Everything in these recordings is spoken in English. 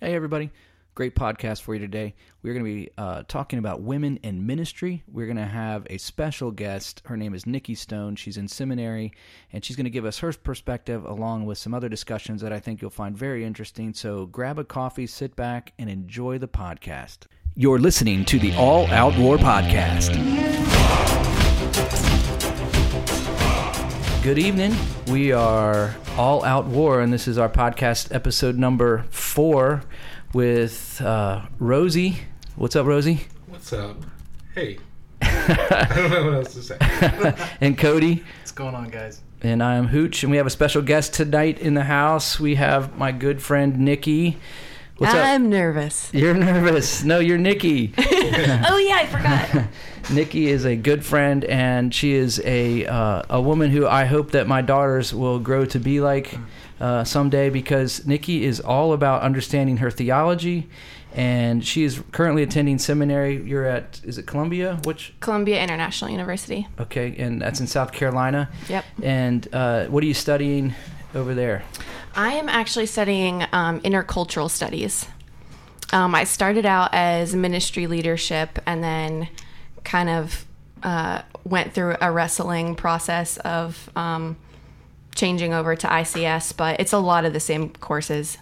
Hey, everybody. Great podcast for you today. We're going to be uh, talking about women in ministry. We're going to have a special guest. Her name is Nikki Stone. She's in seminary, and she's going to give us her perspective along with some other discussions that I think you'll find very interesting. So grab a coffee, sit back, and enjoy the podcast. You're listening to the All Out War Podcast. Good evening. We are All Out War, and this is our podcast episode number four with uh, Rosie. What's up, Rosie? What's up? Hey. I don't know what else to say. and Cody. What's going on, guys? And I am Hooch, and we have a special guest tonight in the house. We have my good friend Nikki. What's I'm up? nervous. You're nervous. No, you're Nikki. oh yeah, I forgot. Nikki is a good friend, and she is a uh, a woman who I hope that my daughters will grow to be like uh, someday. Because Nikki is all about understanding her theology, and she is currently attending seminary. You're at is it Columbia? Which Columbia International University. okay, and that's in South Carolina. Yep. And uh, what are you studying over there? I am actually studying um, intercultural studies. Um, I started out as ministry leadership and then kind of uh, went through a wrestling process of um, changing over to ICS, but it's a lot of the same courses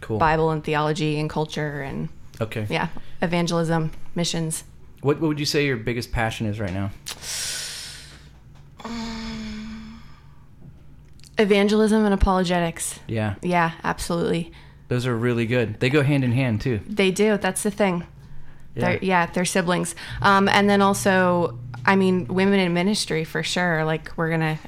Cool. Bible and theology and culture and, Okay. yeah, evangelism, missions. What, what would you say your biggest passion is right now? Evangelism and apologetics. Yeah, Yeah, absolutely. those are really good. They go hand in hand too. They do. That's the thing. Yeah. They're, yeah, they're siblings. Um, and then also, I mean, women in ministry for sure. Like we're gonna,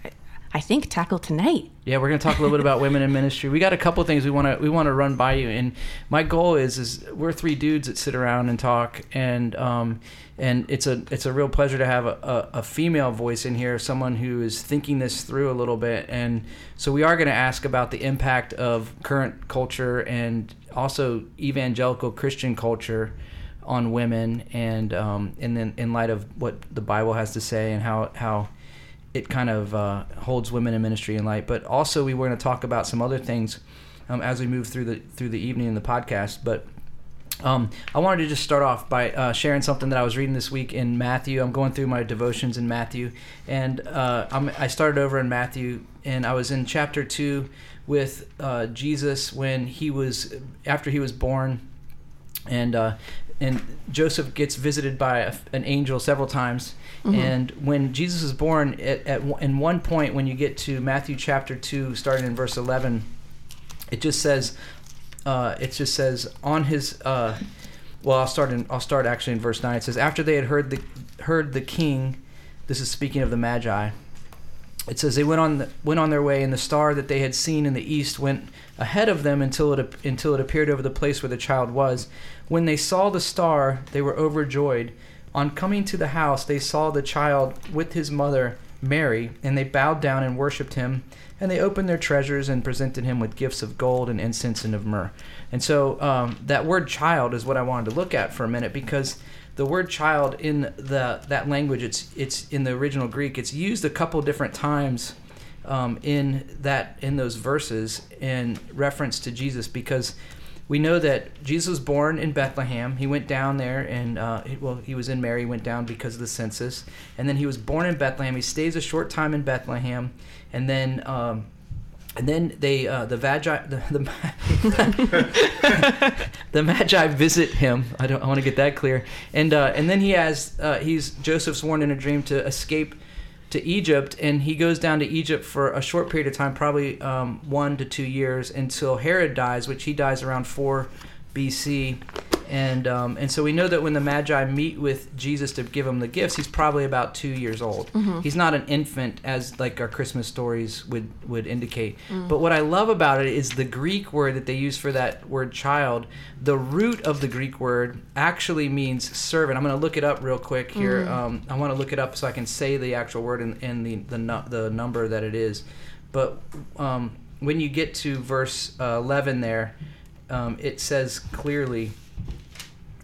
I think, tackle tonight. Yeah, we're going to talk a little bit about women in ministry. We got a couple things we want to we want to run by you, and my goal is is we're three dudes that sit around and talk, and um, and it's a it's a real pleasure to have a, a, a female voice in here, someone who is thinking this through a little bit, and so we are going to ask about the impact of current culture and also evangelical Christian culture on women, and um, and then in light of what the Bible has to say and how how it kind of uh, holds women in ministry in light. But also, we were going to talk about some other things um, as we move through the through the evening in the podcast. But um, I wanted to just start off by uh, sharing something that I was reading this week in Matthew. I'm going through my devotions in Matthew, and uh, I'm, I started over in Matthew, and I was in chapter two with uh, Jesus when he was after he was born, and uh, and Joseph gets visited by a, an angel several times. And when Jesus is born, at, at in one point, when you get to Matthew chapter two, starting in verse eleven, it just says, uh, it just says on his. Uh, well, I'll start in. I'll start actually in verse nine. It says, after they had heard the heard the king, this is speaking of the Magi. It says they went on the, went on their way, and the star that they had seen in the east went ahead of them until it until it appeared over the place where the child was. When they saw the star, they were overjoyed. On coming to the house, they saw the child with his mother Mary, and they bowed down and worshipped him. And they opened their treasures and presented him with gifts of gold and incense and of myrrh. And so um, that word "child" is what I wanted to look at for a minute because the word "child" in the that language it's it's in the original Greek. It's used a couple different times um, in that in those verses in reference to Jesus because we know that Jesus was born in Bethlehem. He went down there, and uh, well, he was in Mary. Went down because of the census, and then he was born in Bethlehem. He stays a short time in Bethlehem, and then. Um, and then they, uh, the Magi, the, the, the Magi visit him. I don't. I want to get that clear. And uh, and then he has, uh, he's Joseph's warned in a dream to escape to Egypt, and he goes down to Egypt for a short period of time, probably um, one to two years, until Herod dies, which he dies around four BC. And um, and so we know that when the Magi meet with Jesus to give him the gifts, he's probably about two years old. He's not an infant as like our Christmas stories would would indicate. But what I love about it is the Greek word that they use for that word child. The root of the Greek word actually means servant. I'm going to look it up real quick here. Um, I want to look it up so I can say the actual word and, and the the nu- the number that it is. But um, when you get to verse uh, 11 there, um, it says clearly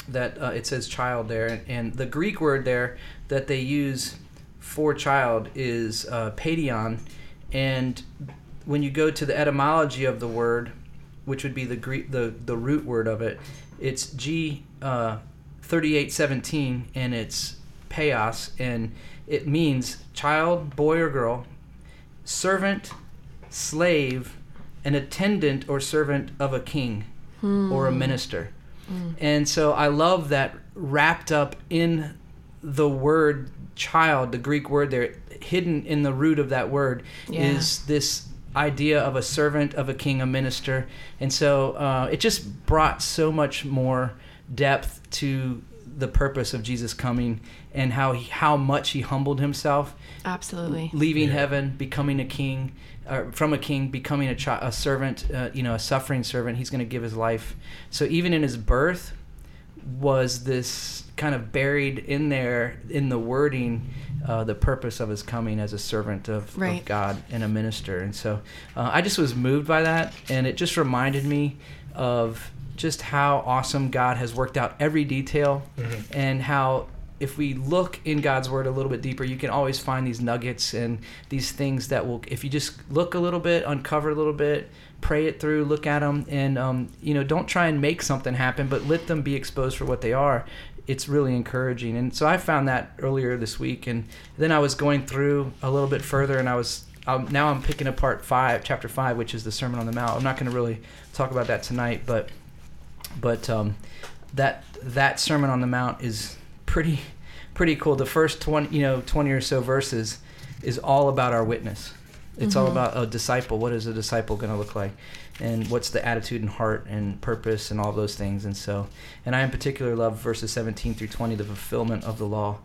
that uh, it says child there, and, and the Greek word there that they use for child is uh, paidion, and when you go to the etymology of the word, which would be the Greek, the the root word of it. It's G uh, thirty eight seventeen, and it's paios, and it means child, boy or girl, servant, slave, an attendant or servant of a king or a minister. And so I love that wrapped up in the word child, the Greek word there, hidden in the root of that word Yeah. is this idea of a servant of a king, a minister. And so uh, it just brought so much more depth to the purpose of Jesus coming and how he, how much he humbled himself Absolutely. leaving Yeah. heaven, becoming a king, uh, from a king, becoming a, chi- a servant, uh, you know, a suffering servant. He's going to give his life. So even in his birth, was this kind of buried in there in the wording, uh, the purpose of his coming as a servant of, Right. of God and a minister. And so uh, I just was moved by that, and it just reminded me of just how awesome God has worked out every detail Mhm. and how if we look in God's word a little bit deeper, you can always find these nuggets and these things that will, if you just look a little bit, uncover a little bit, pray it through, look at them, and um, you know, don't try and make something happen, but let them be exposed for what they are. It's really encouraging, and so I found that earlier this week, and then I was going through a little bit further, and I was um, now I'm picking apart five, chapter five, which is the Sermon on the Mount. I'm not going to really talk about that tonight, but but um, that that Sermon on the Mount is pretty pretty cool. The first twenty you know twenty or so verses is all about our witness. It's all Mhm. about a disciple. What is a disciple going to look like, and what's the attitude and heart and purpose and all those things. And so, and I in particular love verses seventeen through twenty, the fulfillment of the law.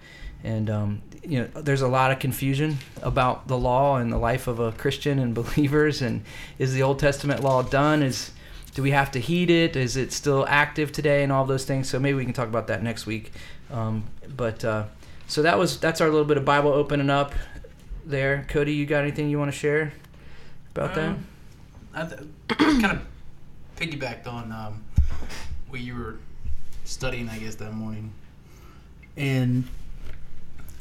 And um, you know, there's a lot of confusion about the law and the life of a Christian and believers. And is the Old Testament law done? Is do we have to heed it? Is it still active today? And all those things. So maybe we can talk about that next week. Um, but uh, so that was that's our little bit of Bible opening up there. Cody, you got anything you want to share about that? Um, I th- kind of piggybacked on um, what you were studying, I guess, that morning, and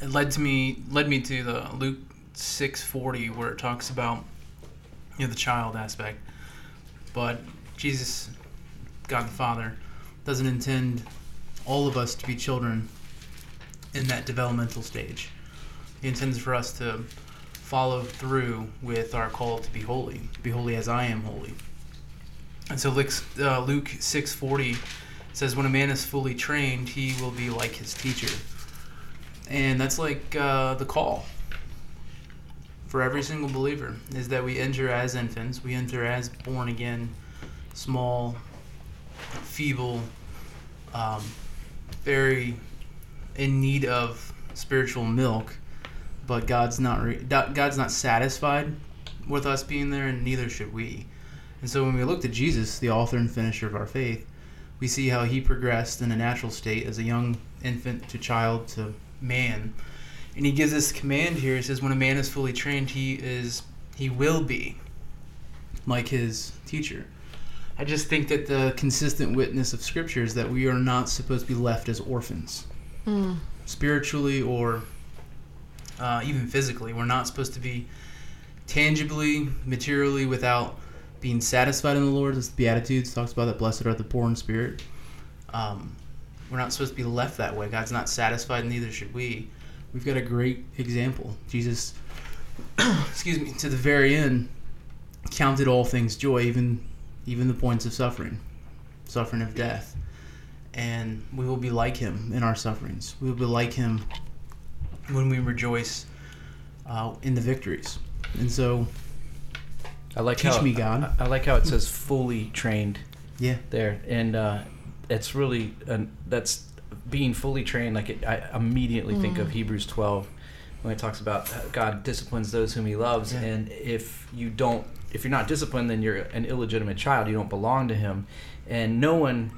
it led to me led me to the Luke six forty where it talks about you know the child aspect, but Jesus, God the Father, doesn't intend all of us to be children in that developmental stage. He intends for us to follow through with our call to be holy, be holy as I am holy. And so Luke, uh, Luke 6:40 says, "When a man is fully trained, he will be like his teacher." And that's like uh, the call for every single believer is that we enter as infants, we enter as born again, small, feeble, um, very in need of spiritual milk but God's not re- God's not satisfied with us being there, and neither should we. And so when we look to Jesus, the author and finisher of our faith, we see how he progressed in a natural state as a young infant to child to man. And he gives this command here. He says, "When a man is fully trained, he is he will be like his teacher." I just think that the consistent witness of Scripture is that we are not supposed to be left as orphans, Mm. spiritually or uh, even physically. We're not supposed to be tangibly, materially, without being satisfied in the Lord. As the Beatitudes talks about that blessed are the poor in spirit. Um, we're not supposed to be left that way. God's not satisfied, neither should we. We've got a great example. Jesus, excuse me, to the very end, counted all things joy, even even the points of suffering, suffering of death. And we will be like him in our sufferings. We will be like him when we rejoice uh, in the victories. And so, I like Teach how, me, God. I, I like how it says fully trained yeah, there, and uh, it's really an, that's being fully trained. Like it, I immediately think of Hebrews 12 when it talks about God disciplines those whom He loves, Yeah. and if you don't, if you're not disciplined, then you're an illegitimate child. You don't belong to Him, and no one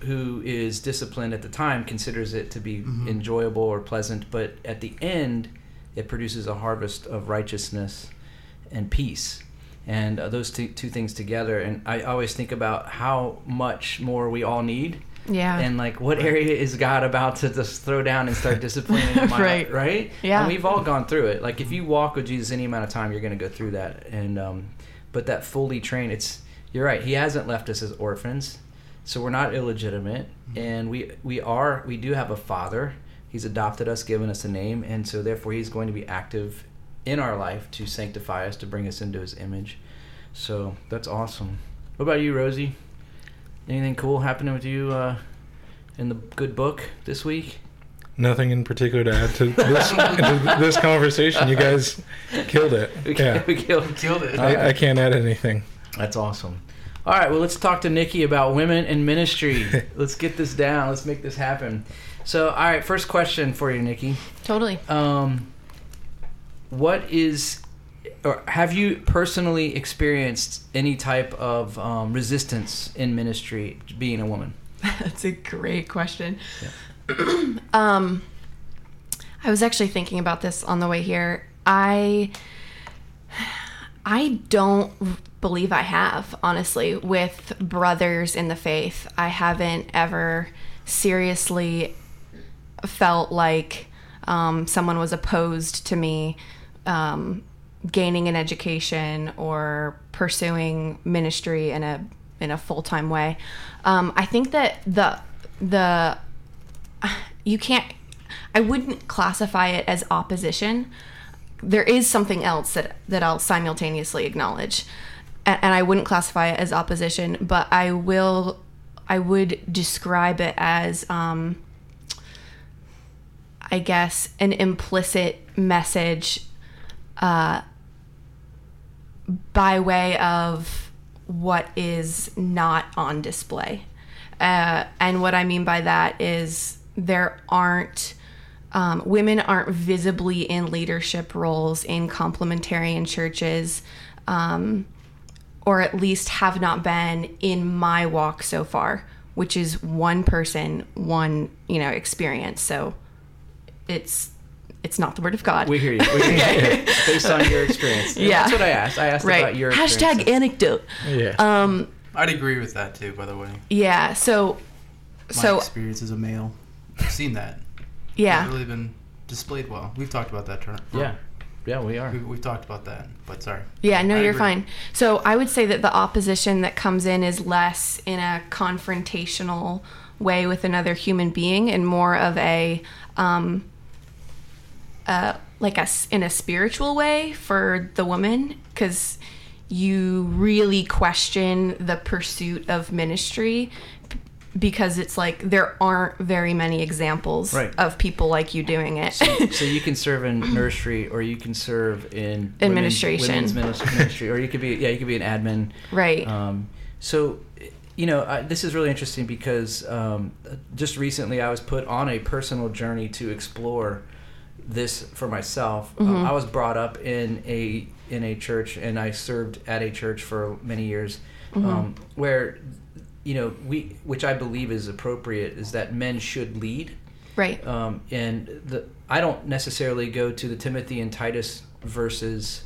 who is disciplined at the time considers it to be Mhm. enjoyable or pleasant, but at the end, it produces a harvest of righteousness and peace. And uh, those two, two things together, and I always think about how much more we all need, Yeah. and like what area is God about to just throw down and start disciplining in my Right. life, right? Yeah. And we've all gone through it. Like if you walk with Jesus any amount of time, you're going to go through that. And um, but that fully trained, it's you're right. He hasn't left us as orphans, so we're not illegitimate, and we we are we do have a father. He's adopted us, given us a name, and so therefore he's going to be active in our life to sanctify us, to bring us into his image. So that's awesome. What about you, Rosie? Anything cool happening with you uh, in the good book this week? Nothing in particular to add to this, to this conversation. You guys killed it. We, Yeah. we killed. Killed it. I, I can't add anything. That's awesome. All right, well, let's talk to Nikki about women in ministry. let's get this down. Let's make this happen. So, all right, first question for you, Nikki. Totally. Um, what is, or have you personally experienced any type of um, resistance in ministry being a woman? That's a great question. um, I was actually thinking about this on the way here. I I don't believe I have, honestly, with brothers in the faith. I haven't ever seriously felt like um, someone was opposed to me um, gaining an education or pursuing ministry in a in a full time way. Um, I think that the the you can't. I wouldn't classify it as opposition. There is something else that that I'll simultaneously acknowledge, and, and I wouldn't classify it as opposition, but I will. I would describe it as, um, I guess, an implicit message uh, by way of what is not on display. Uh, and what I mean by that is there aren't, um, women aren't visibly in leadership roles in complementarian churches, um, or at least have not been in my walk so far, which is one person, one, you know, experience. So it's, it's not the word of God. We hear you. We hear you. Based on your experience. Yeah. That's what I asked. I asked right. about your Hashtag anecdote. Yeah. Um, I'd agree with that too. By the way, yeah. So, my so experience as a male, I've seen that. yeah. It's really been displayed well. We've talked about that term. Yeah. Yeah, we are. We, we've talked about that. But sorry. Yeah, no, I you're agree. fine. So I would say that the opposition that comes in is less in a confrontational way with another human being and more of a, um, uh, like a s- in a spiritual way for the woman because you really question the pursuit of ministry p- because it's like there aren't very many examples Right. of people like you doing it. so you can serve in nursery or you can serve in Administration. women's minis- ministry or you could be yeah you could be an admin right. um, so you know I, this is really interesting because um, just recently i was put on a personal journey to explore this for myself Mm-hmm. um, i was brought up in a in a church and i served at a church for many years Mm-hmm. um, where you know we which i believe is appropriate is that men should lead right. um, and the I don't necessarily go to the Timothy and Titus verses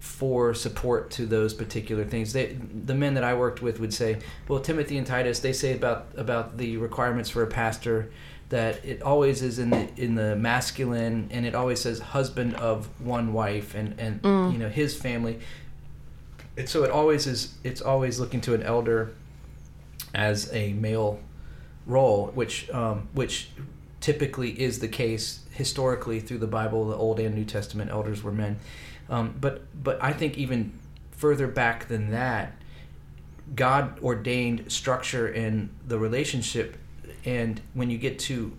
for support to those particular things. They, the men that I worked with would say, "Well, Timothy and Titus, they say about about the requirements for a pastor that it always is in the in the masculine, and it always says husband of one wife, and and you know his family. And so it always is. It's always looking to an elder as a male role, which um, which typically is the case historically through the Bible. The Old and New Testament elders were men, um, but but I think even further back than that, God ordained structure in the relationship. And when you get to,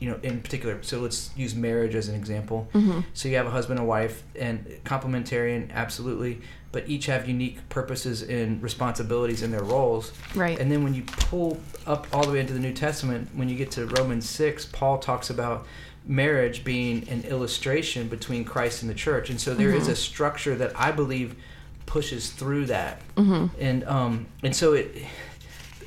you know, in particular, so let's use marriage as an example. So you have a husband and wife, and complementarian, absolutely, but each have unique purposes and responsibilities in their roles. Right. And then when you pull up all the way into the New Testament, when you get to Romans 6, Paul talks about marriage being an illustration between Christ and the church. And so there is a structure that I believe pushes through that. Mm-hmm. And um and so it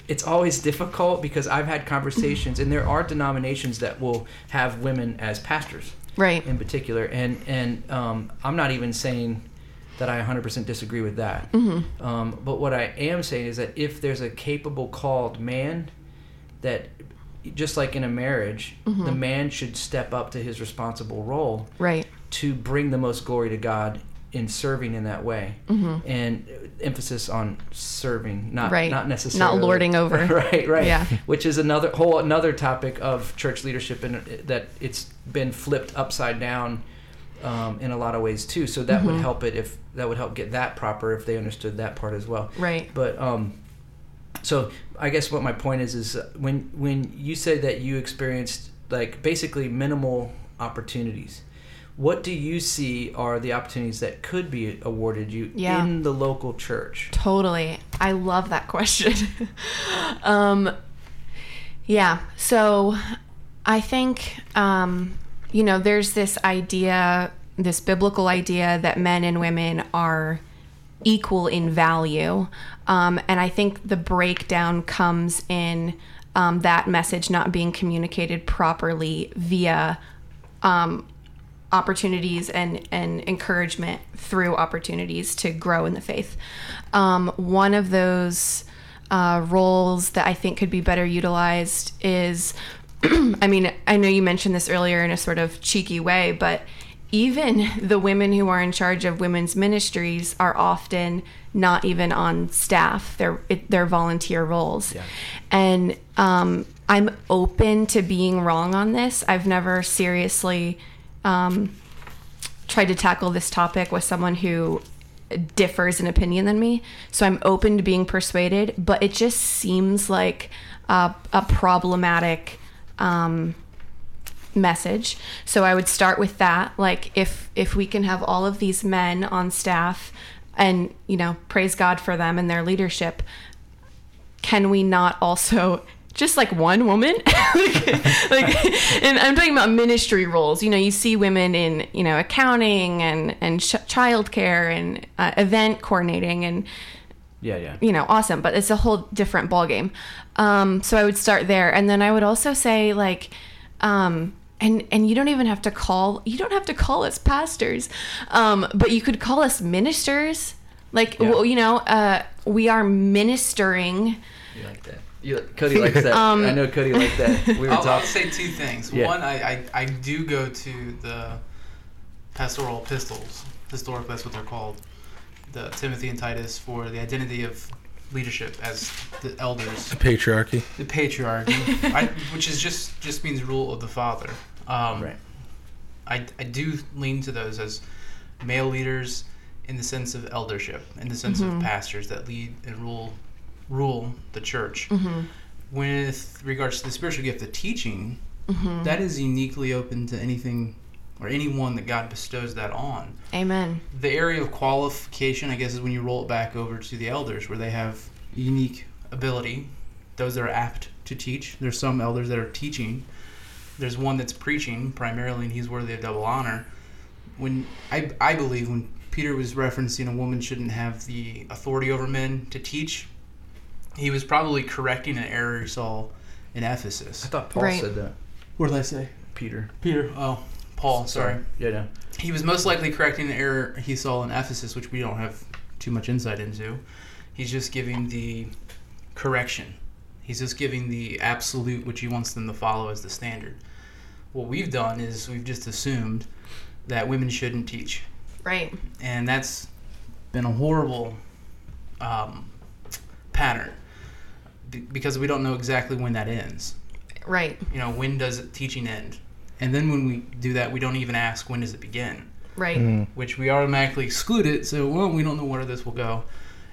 it's always difficult because I've had conversations and there are denominations that will have women as pastors Right. in particular and and um, i'm not even saying that i 100% disagree with that um, but what i am saying is that if there's a capable called man that just like in a marriage the man should step up to his responsible role Right. to bring the most glory to god in serving in that way, and emphasis on serving, not Mm-hmm. Right. not necessarily Not lording over. right, right. Yeah. Which is another whole another topic of church leadership, and that it's been flipped upside down um, in a lot of ways too. So that would help it if that would help get that proper if they understood that part as well. Right. But um, so I guess what my point is is when when you say that you experienced like basically minimal opportunities, what do you see are the opportunities that could be awarded you Yeah. in the local church? Totally. I love that question. um, yeah. So I think, um, you know, there's this idea, this biblical idea that men and women are equal in value. Um, and I think the breakdown comes in um, that message not being communicated properly via um, opportunities and, and encouragement through opportunities to grow in the faith. Um, one of those uh, roles that I think could be better utilized is I mean, I know you mentioned this earlier in a sort of cheeky way, but even the women who are in charge of women's ministries are often not even on staff. They're it, they're volunteer roles, Yeah. and um, I'm open to being wrong on this. I've never seriously um, tried to tackle this topic with someone who differs in opinion than me. So I'm open to being persuaded, but it just seems like a, a problematic um, message. So I would start with that. Like if if we can have all of these men on staff, and you know, praise God for them and their leadership, can we not also just like one woman like, like and i'm talking about ministry roles you know you see women in you know accounting and and ch- childcare and uh, event coordinating and Yeah, yeah. you know awesome but it's a whole different ballgame um, so i would start there and then i would also say like um, and and you don't even have to call you don't have to call us pastors um, but you could call us ministers like Yeah. well, you know uh, we are ministering You like that? You, Cody likes that. Um, I know Cody likes that. We were I'll, I'll say two things. Yeah. One, I, I, I do go to the pastoral epistles. Historically, that's what they're called. The Timothy and Titus for the identity of leadership as the elders, The Patriarchy. the patriarchy, I, which is just just means rule of the father. Um, Right. I, I do lean to those as male leaders in the sense of eldership, in the sense of mm-hmm. pastors that lead and rule rule the church. Mm-hmm. With regards to the spiritual gift of teaching, mm-hmm. that is uniquely open to anything or anyone that God bestows that on. amen The area of qualification, I guess, is when you roll it back over to the elders, where they have unique ability. Those that are apt to teach. There's some elders that are teaching. There's one that's preaching primarily, and he's worthy of double honor. When I, I believe when Peter was referencing a woman shouldn't have the authority over men to teach, he was probably correcting an error he saw in Ephesus. I thought Paul Right. said that. What did I say? Peter. Peter. Oh, Paul. Sorry. Yeah, yeah. He was most likely correcting an error he saw in Ephesus, which we don't have too much insight into. He's just giving the correction. He's just giving the absolute, which he wants them to follow as the standard. What we've done is we've just assumed that women shouldn't teach, right and that's been a horrible um, pattern because we don't know exactly when that ends right you know when does teaching end and then when we do that we don't even ask when does it begin? Right. Mm-hmm. Which we automatically exclude it so well we don't know where this will go.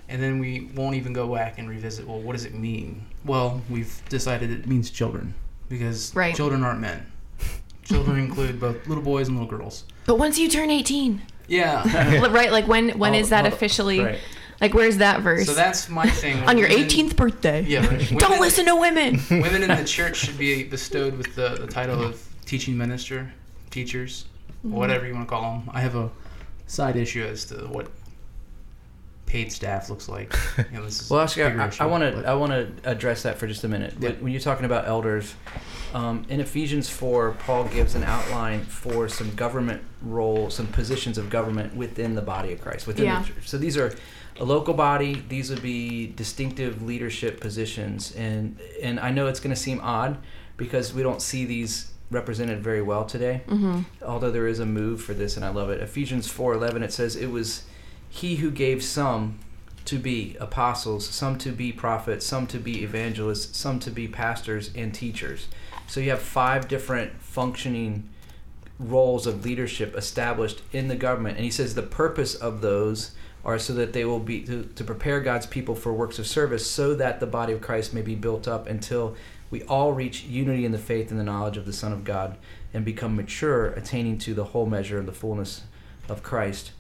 And then we won't even go back and revisit well what does it mean? Well we've decided it means children because Right. children aren't men. Children include both little boys and little girls. But once you turn 18 yeah. Right like when when is that officially Right. like where's that verse? So that's my thing. On your Women- 18th birthday. Yeah right. don't Women- listen to women. Women in the church should be bestowed with the, the title of teaching minister, teachers, Mm-hmm. whatever you want to call them. I have a side issue as to what paid staff looks like. You know, this is Well, actually, I- bigger I issue, want to I want to address that for just a minute. Yeah. When- When you're talking about elders, um, in Ephesians four, Paul gives an outline for some government roles, some positions of government within the body of Christ, within Yeah. the church. So these are a local body. These would be distinctive leadership positions, and and I know it's going to seem odd because we don't see these represented very well today. hmm Although there is a move for this, and I love it. Ephesians four eleven it says it was he who gave some to be apostles, some to be prophets, some to be evangelists, some to be pastors and teachers. So you have five different functioning roles of leadership established in the government, and he says the purpose of those are so that they will be to, to prepare God's people for works of service, so that the body of Christ may be built up until we all reach unity in the faith and the knowledge of the Son of God and become mature, attaining to the whole measure of the fullness of Christ.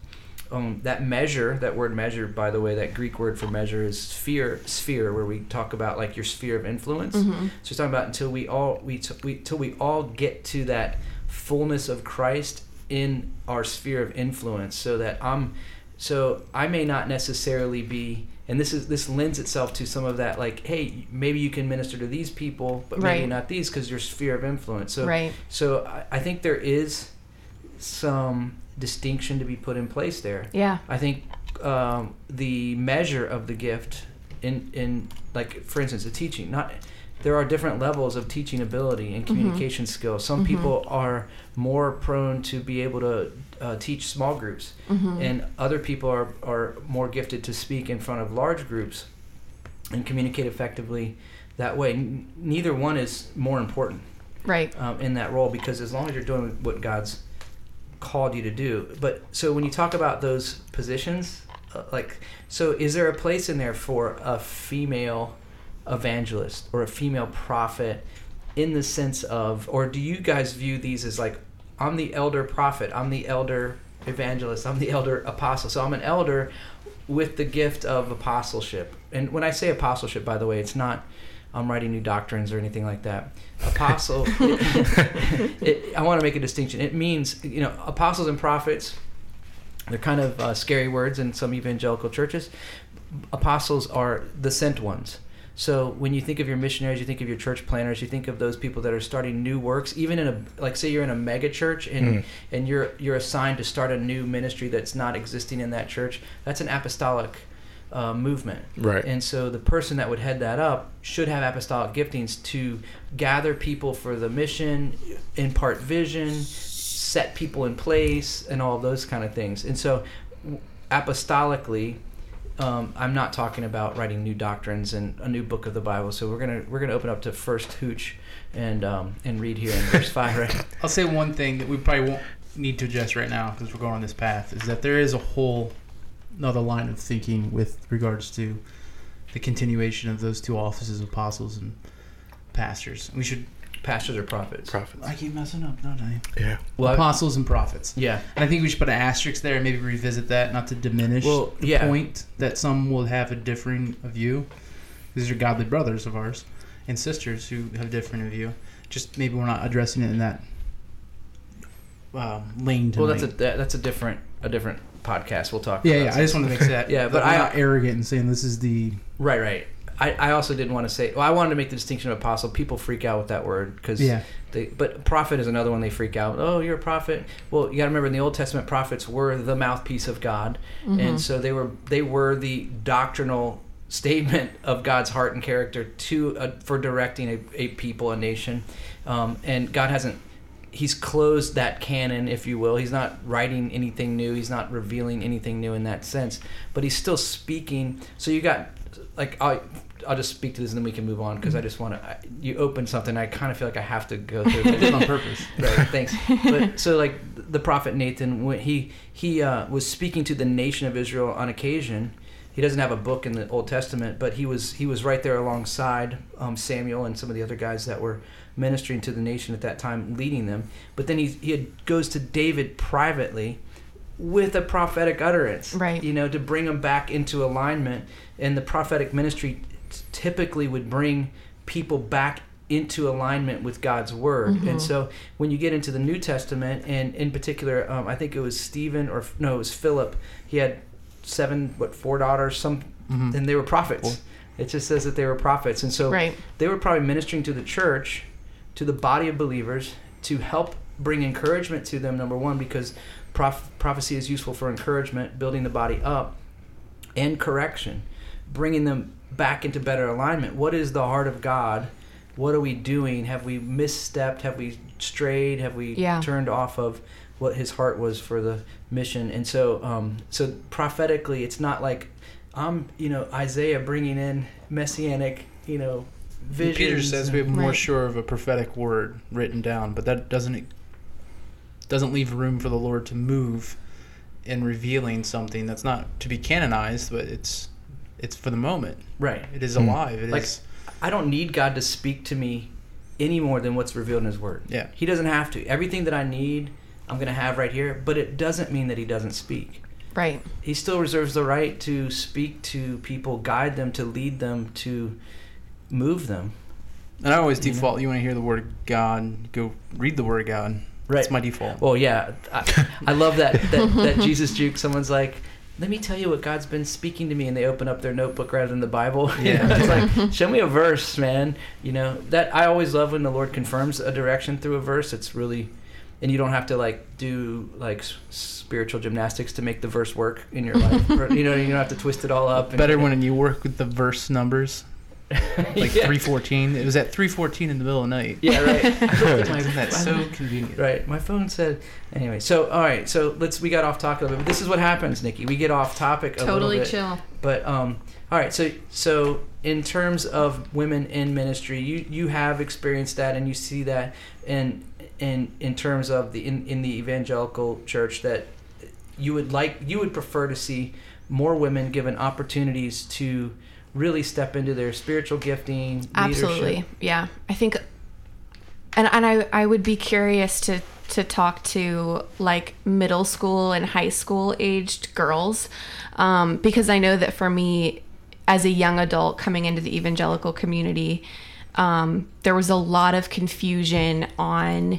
Um, that measure, that word measure, by the way, that Greek word for measure is sphere, sphere, where we talk about like your sphere of influence. hmm So it's talking about until we all we, t- we till we all get to that fullness of Christ in our sphere of influence, so that I'm so I may not necessarily be, and this is this lends itself to some of that like, hey, maybe you can minister to these people, but maybe Right. not these because your sphere of influence. So right. so I, I think there is some distinction to be put in place there. Yeah. I think um, the measure of the gift in in like for instance a teaching not there are different levels of teaching ability and communication skills. Some Mhm. people are more prone to be able to uh, teach small groups, hmm and other people are, are more gifted to speak in front of large groups and communicate effectively that way. N- neither one is more important right. um, in that role because as long as you're doing what God's called you to do. But so when you talk about those positions, uh, like, so is there a place in there for a female evangelist or a female prophet in the sense of, or do you guys view these as like, I'm the elder prophet, I'm the elder evangelist, I'm the elder apostle. So I'm an elder with the gift of apostleship. And when I say apostleship, by the way, it's not I'm writing new doctrines or anything like that. Apostle, it, I want to make a distinction. It means, you know, apostles and prophets, they're kind of uh, scary words in some evangelical churches. Apostles are the sent ones. So when you think of your missionaries, you think of your church planters, you think of those people that are starting new works. Even in a like, say you're in a mega church and Mm. and you're you're assigned to start a new ministry that's not existing in that church. That's an apostolic uh, movement. Right. And so the person that would head that up should have apostolic giftings to gather people for the mission, impart vision, set people in place, and all those kind of things. And so apostolically, um, I'm not talking about writing new doctrines and a new book of the Bible. So we're gonna we're gonna open up to First Hooch and um, and read here in verse five. Right? I'll say one thing that we probably won't need to address right now because we're going on this path is that there is a whole another line of thinking with regards to the continuation of those two offices, of apostles and pastors. We should. Pastors or prophets? Prophets. I keep messing up, don't I? Yeah. Well, I- apostles and prophets. yeah. And I think we should put an asterisk there and maybe revisit that, not to diminish Well, the yeah. point that some will have a differing view. These are godly brothers of ours and sisters who have a different view. Just maybe we're not addressing it in that um, lane tonight. Well, that's a that, that's a different a different podcast. We'll talk. yeah, about yeah. that. I just want to make that. Yeah, that but I'm not arrogant and saying this is the Right, right. I, I also didn't want to say. Well, I wanted to make the distinction of apostle. People freak out with that word because yeah. they. But prophet is another one they freak out. Oh, you're a prophet. Well, you got to remember in the Old Testament, prophets were the mouthpiece of God, Mm-hmm. and so they were they were the doctrinal statement of God's heart and character to uh, for directing a, a people, a nation, um, and God hasn't. He's closed that canon, if you will. He's not writing anything new. He's not revealing anything new in that sense. But he's still speaking. So you got, like, I, I'll just speak to this and then we can move on because I just want to. You open something. I kind of feel like I have to go through. I it on purpose. right thanks but so like the prophet nathan when he he uh, was speaking to the nation of israel on occasion he doesn't have a book in the old testament but he was he was right there alongside um, samuel and some of the other guys that were ministering to the nation at that time leading them but then he, he had, goes to david privately with a prophetic utterance Right. you know to bring him back into alignment and the prophetic ministry t- typically would bring people back into alignment with God's word. Mhm. And so when you get into the New Testament, and in particular, um, I think it was Stephen or no, it was Philip. He had seven, what, four daughters, some, Mhm. and they were prophets. Cool. It just says that they were prophets, and so Right. they were probably ministering to the church, to the body of believers, to help bring encouragement to them. Number one, because prof- prophecy is useful for encouragement, building the body up, and correction, bringing them back into better alignment. What is the heart of God what are we doing? Have we misstepped? Have we strayed? Have we Yeah. turned off of what his heart was for the mission? And so, um, so prophetically, it's not like I'm, you know, Isaiah bringing in messianic, you know, visions. Peter says we have more Right. sure of a prophetic word written down, but that doesn't doesn't leave room for the Lord to move in revealing something that's not to be canonized, but it's it's for the moment. right. It is Hmm. alive. It is. Like, I don't need God to speak to me any more than what's revealed in His Word. Yeah. He doesn't have to. Everything that I need, I'm going to have right here. But it doesn't mean that He doesn't speak. Right. He still reserves the right to speak to people, guide them, to lead them, to move them. And I always You know? default. You want to hear the word of God? Go read the word of God. Right. That's my default. Well, yeah, I, I love that, that that Jesus juke. Someone's like, "Let me tell you what God's been speaking to me," and they open up their notebook rather than the Bible. Yeah. it's like, show me a verse, man. You know that I always love when the Lord confirms a direction through a verse. It's really, and you don't have to like do like s- spiritual gymnastics to make the verse work in your life. you know, you don't have to twist it all up. and- Better when you work with the verse numbers, like Yeah. three fourteen. It was at three fourteen in the middle of the night. Yeah, right. Isn't that so convenient? Right. My phone said. Anyway, so all right. So let's. We got off topic a little bit. But this is what happens, Nikki. We get off topic a Totally little bit. chill. But um, all right. So so in terms of women in ministry, you you have experienced that, and you see that, in in in terms of the in in the evangelical church that you would like you would prefer to see more women given opportunities to really step into their spiritual gifting. Absolutely. leadership. Yeah. I think and and I I would be curious to to talk to like middle school and high school aged girls um, because I know that for me as a young adult coming into the evangelical community um, there was a lot of confusion on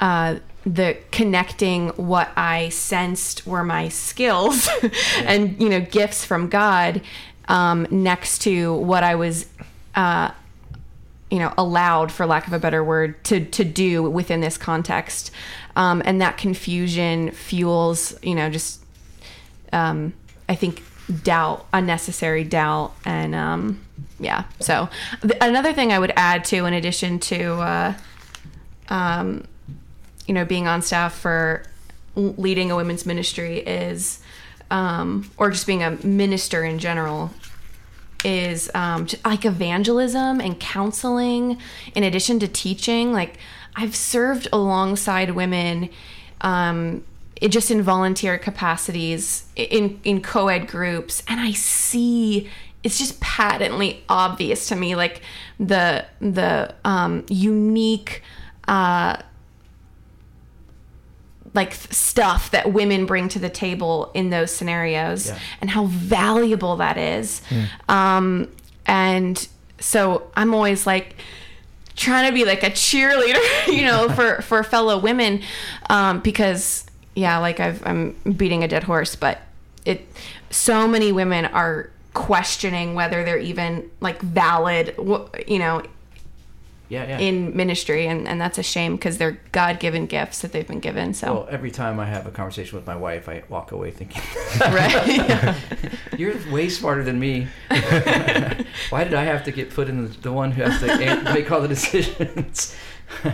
uh, the connecting what I sensed were my skills and you know gifts from God um, next to what I was uh, you know allowed for lack of a better word to to do within this context. Um, and that confusion fuels you know just um, I think doubt unnecessary doubt and um, yeah. So th- another thing I would add to in addition to uh, um, you know being on staff for leading a women's ministry is um, or just being a minister in general is um, like evangelism and counseling in addition to teaching. Like i've served alongside women um, it just in volunteer capacities in in co-ed groups and i see it's just patently obvious to me like the the um, unique uh, like stuff that women bring to the table in those scenarios Yeah. and how valuable that is. Um, and so I'm always like trying to be like a cheerleader, you know, for, for fellow women. Um, because yeah, like I've, I'm beating a dead horse, but it, so many women are questioning whether they're even like valid, you know, Yeah, yeah. in ministry. And, and that's a shame because they're God given gifts that they've been given. So, well, every time I have a conversation with my wife, I walk away thinking, right. "You're way smarter than me. Why did I have to get put in the, the one who has to make all the decisions?" all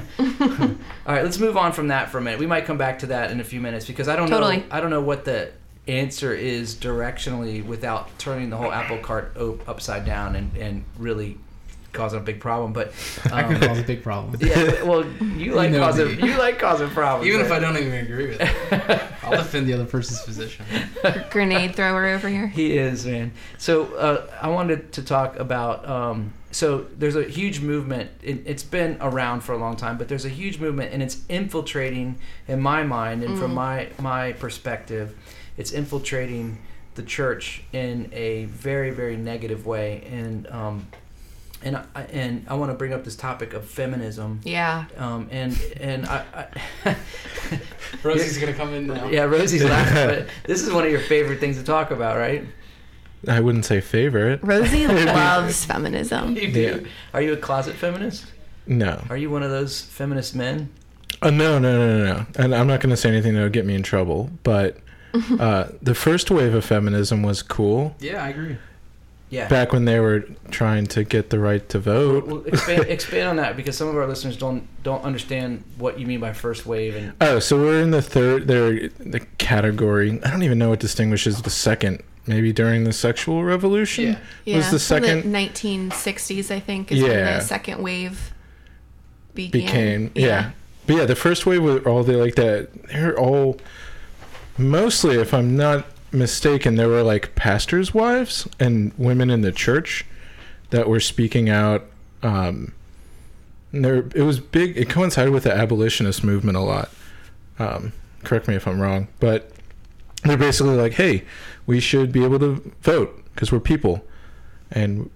right, let's move on from that for a minute. We might come back to that in a few minutes because I don't know. Totally. I don't know what the answer is directionally without turning the whole apple cart upside down and, and really causing a big problem. But That um, can cause a big problem. yeah, well, you like know causing me. you like causing problems. Even if? I don't even agree with it, I'll defend the other person's position. Grenade thrower over here. He is, man. So uh, I wanted to talk about. Um, so there's a huge movement. It, it's been around for a long time, but there's a huge movement, and it's infiltrating, in my mind and from my my perspective, it's infiltrating the church in a very very negative way, and um, and I, and I want to bring up this topic of feminism. Yeah. Um, and and I, I Rosie's gonna come in now. yeah, Rosie's laughing, but this is one of your favorite things to talk about, right? I wouldn't say favorite. Rosie loves feminism. You do. Yeah. Are you a closet feminist? No. Are you one of those feminist men? Uh, no, no, no, no, no. And I'm not going to say anything that would get me in trouble. But uh, the first wave of feminism was cool. Yeah, I agree. Yeah. back when they were trying to get the right to vote. Well, expand, expand on that because some of our listeners don't don't understand what you mean by first wave and Oh, so we're in the third there the category. I don't even know what distinguishes the second. Maybe during the sexual revolution Yeah. Yeah, was the from second 1960s, I think, is when Yeah. the second wave began. became yeah. But yeah, the first wave were all they like that. They're all mostly, if I'm not mistaken, there were like pastors' wives and women in the church that were speaking out. Um, and there, it was big. It coincided with the abolitionist movement a lot. Um, correct me if I'm wrong, but they're basically like, "Hey, we should be able to vote because we're people, and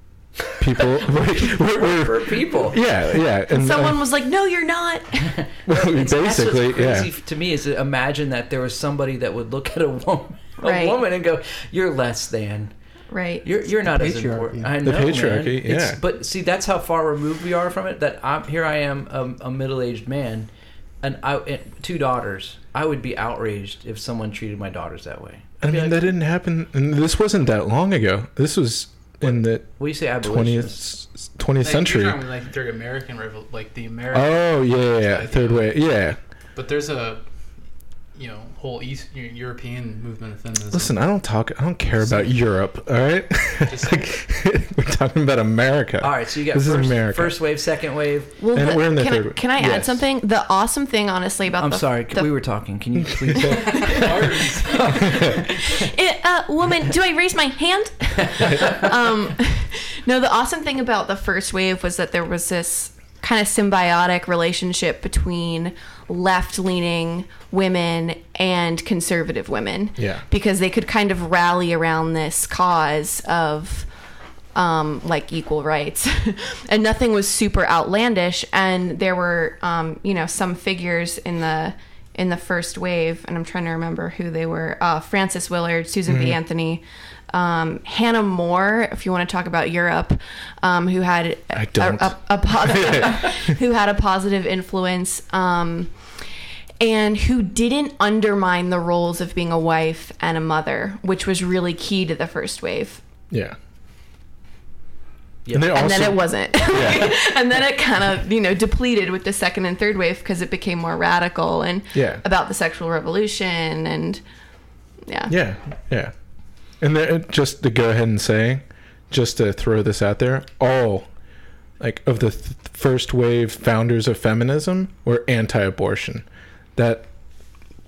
people we're, we're, for people. yeah, yeah." And Someone uh, was like, "No, you're not." basically, That's what's yeah. to me is imagine that there was somebody that would look at a woman, a Right. woman and go, "You're less than. right. You're you're not as patriarchy. important." I The know, man. patriarchy, It's- yeah. But see, that's how far removed we are from it. That I'm here. I am a, a middle-aged man, and I and two daughters. I would be outraged if someone treated my daughters that way. I I'd be mean, like, that didn't happen. And this wasn't that long ago. This was in the What you say, abolitionists? 20th 20th Like, century. You're talking like during American revol like the American. Oh yeah, yeah, yeah. Third way. Yeah. But there's a, you know, whole East European movement of feminism. Listen, I don't talk. I don't care about Europe. All right. Like, we're talking about America. All right, so you got This is first, America. first wave, second wave. Well, And the- we're in the can, third I, one. can I add something? The awesome thing, honestly, about I'm the sorry, the, we were talking. Can you please? it, uh, woman, do I raise my hand? um, no, the awesome thing about the first wave was that there was this kind of symbiotic relationship between left leaning women and conservative women. Yeah. Because they could kind of rally around this cause of um, like equal rights, and nothing was super outlandish. And there were, um, you know, some figures in the in the first wave, and I'm trying to remember who they were: uh, Frances Willard, Susan Mm-hmm. B. Anthony, um, Hannah More. If you want to talk about Europe, um, who had I a- don't. A, a, positive, who had a positive influence. Um, and who didn't undermine the roles of being a wife and a mother, which was really key to the first wave Yeah. Yeah. And they and then it wasn't. Yeah. and then it kind of, you know, depleted with the second and third wave because it became more radical and Yeah. about the sexual revolution and yeah. Yeah, yeah. And then just to go ahead and say, just to throw this out there, all like of the th- first wave founders of feminism were anti-abortion. That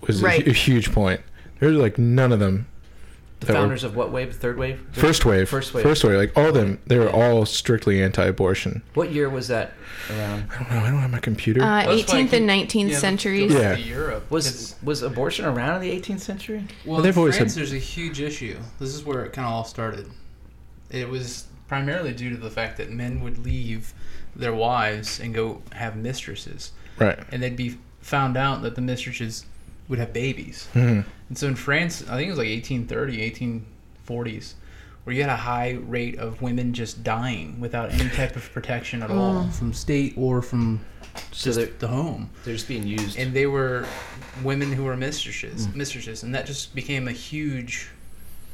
was a, Right. hu- a huge point. There's like none of them. The that were- founders of what wave? Third wave? First wave, First wave. first wave, like all of them, they were all strictly anti-abortion. What year was that around? I don't know. I don't have my computer. Uh, Well, that's why 18th I and 19th yeah, centuries. Yeah. Europe. Was It's- was abortion around in the 18th century? Well, They've in always France, had- there's a huge issue. This is where it kind of all started. It was primarily due to the fact that men would leave their wives and go have mistresses, right. and they'd be found out that the mistresses would have babies. hmm And so in France, I think it was like 1830, 1840s, where you had a high rate of women just dying without any type of protection at all from state or from So just the home. they're just being used. And they were women who were mistresses, mistresses, and that just became a huge,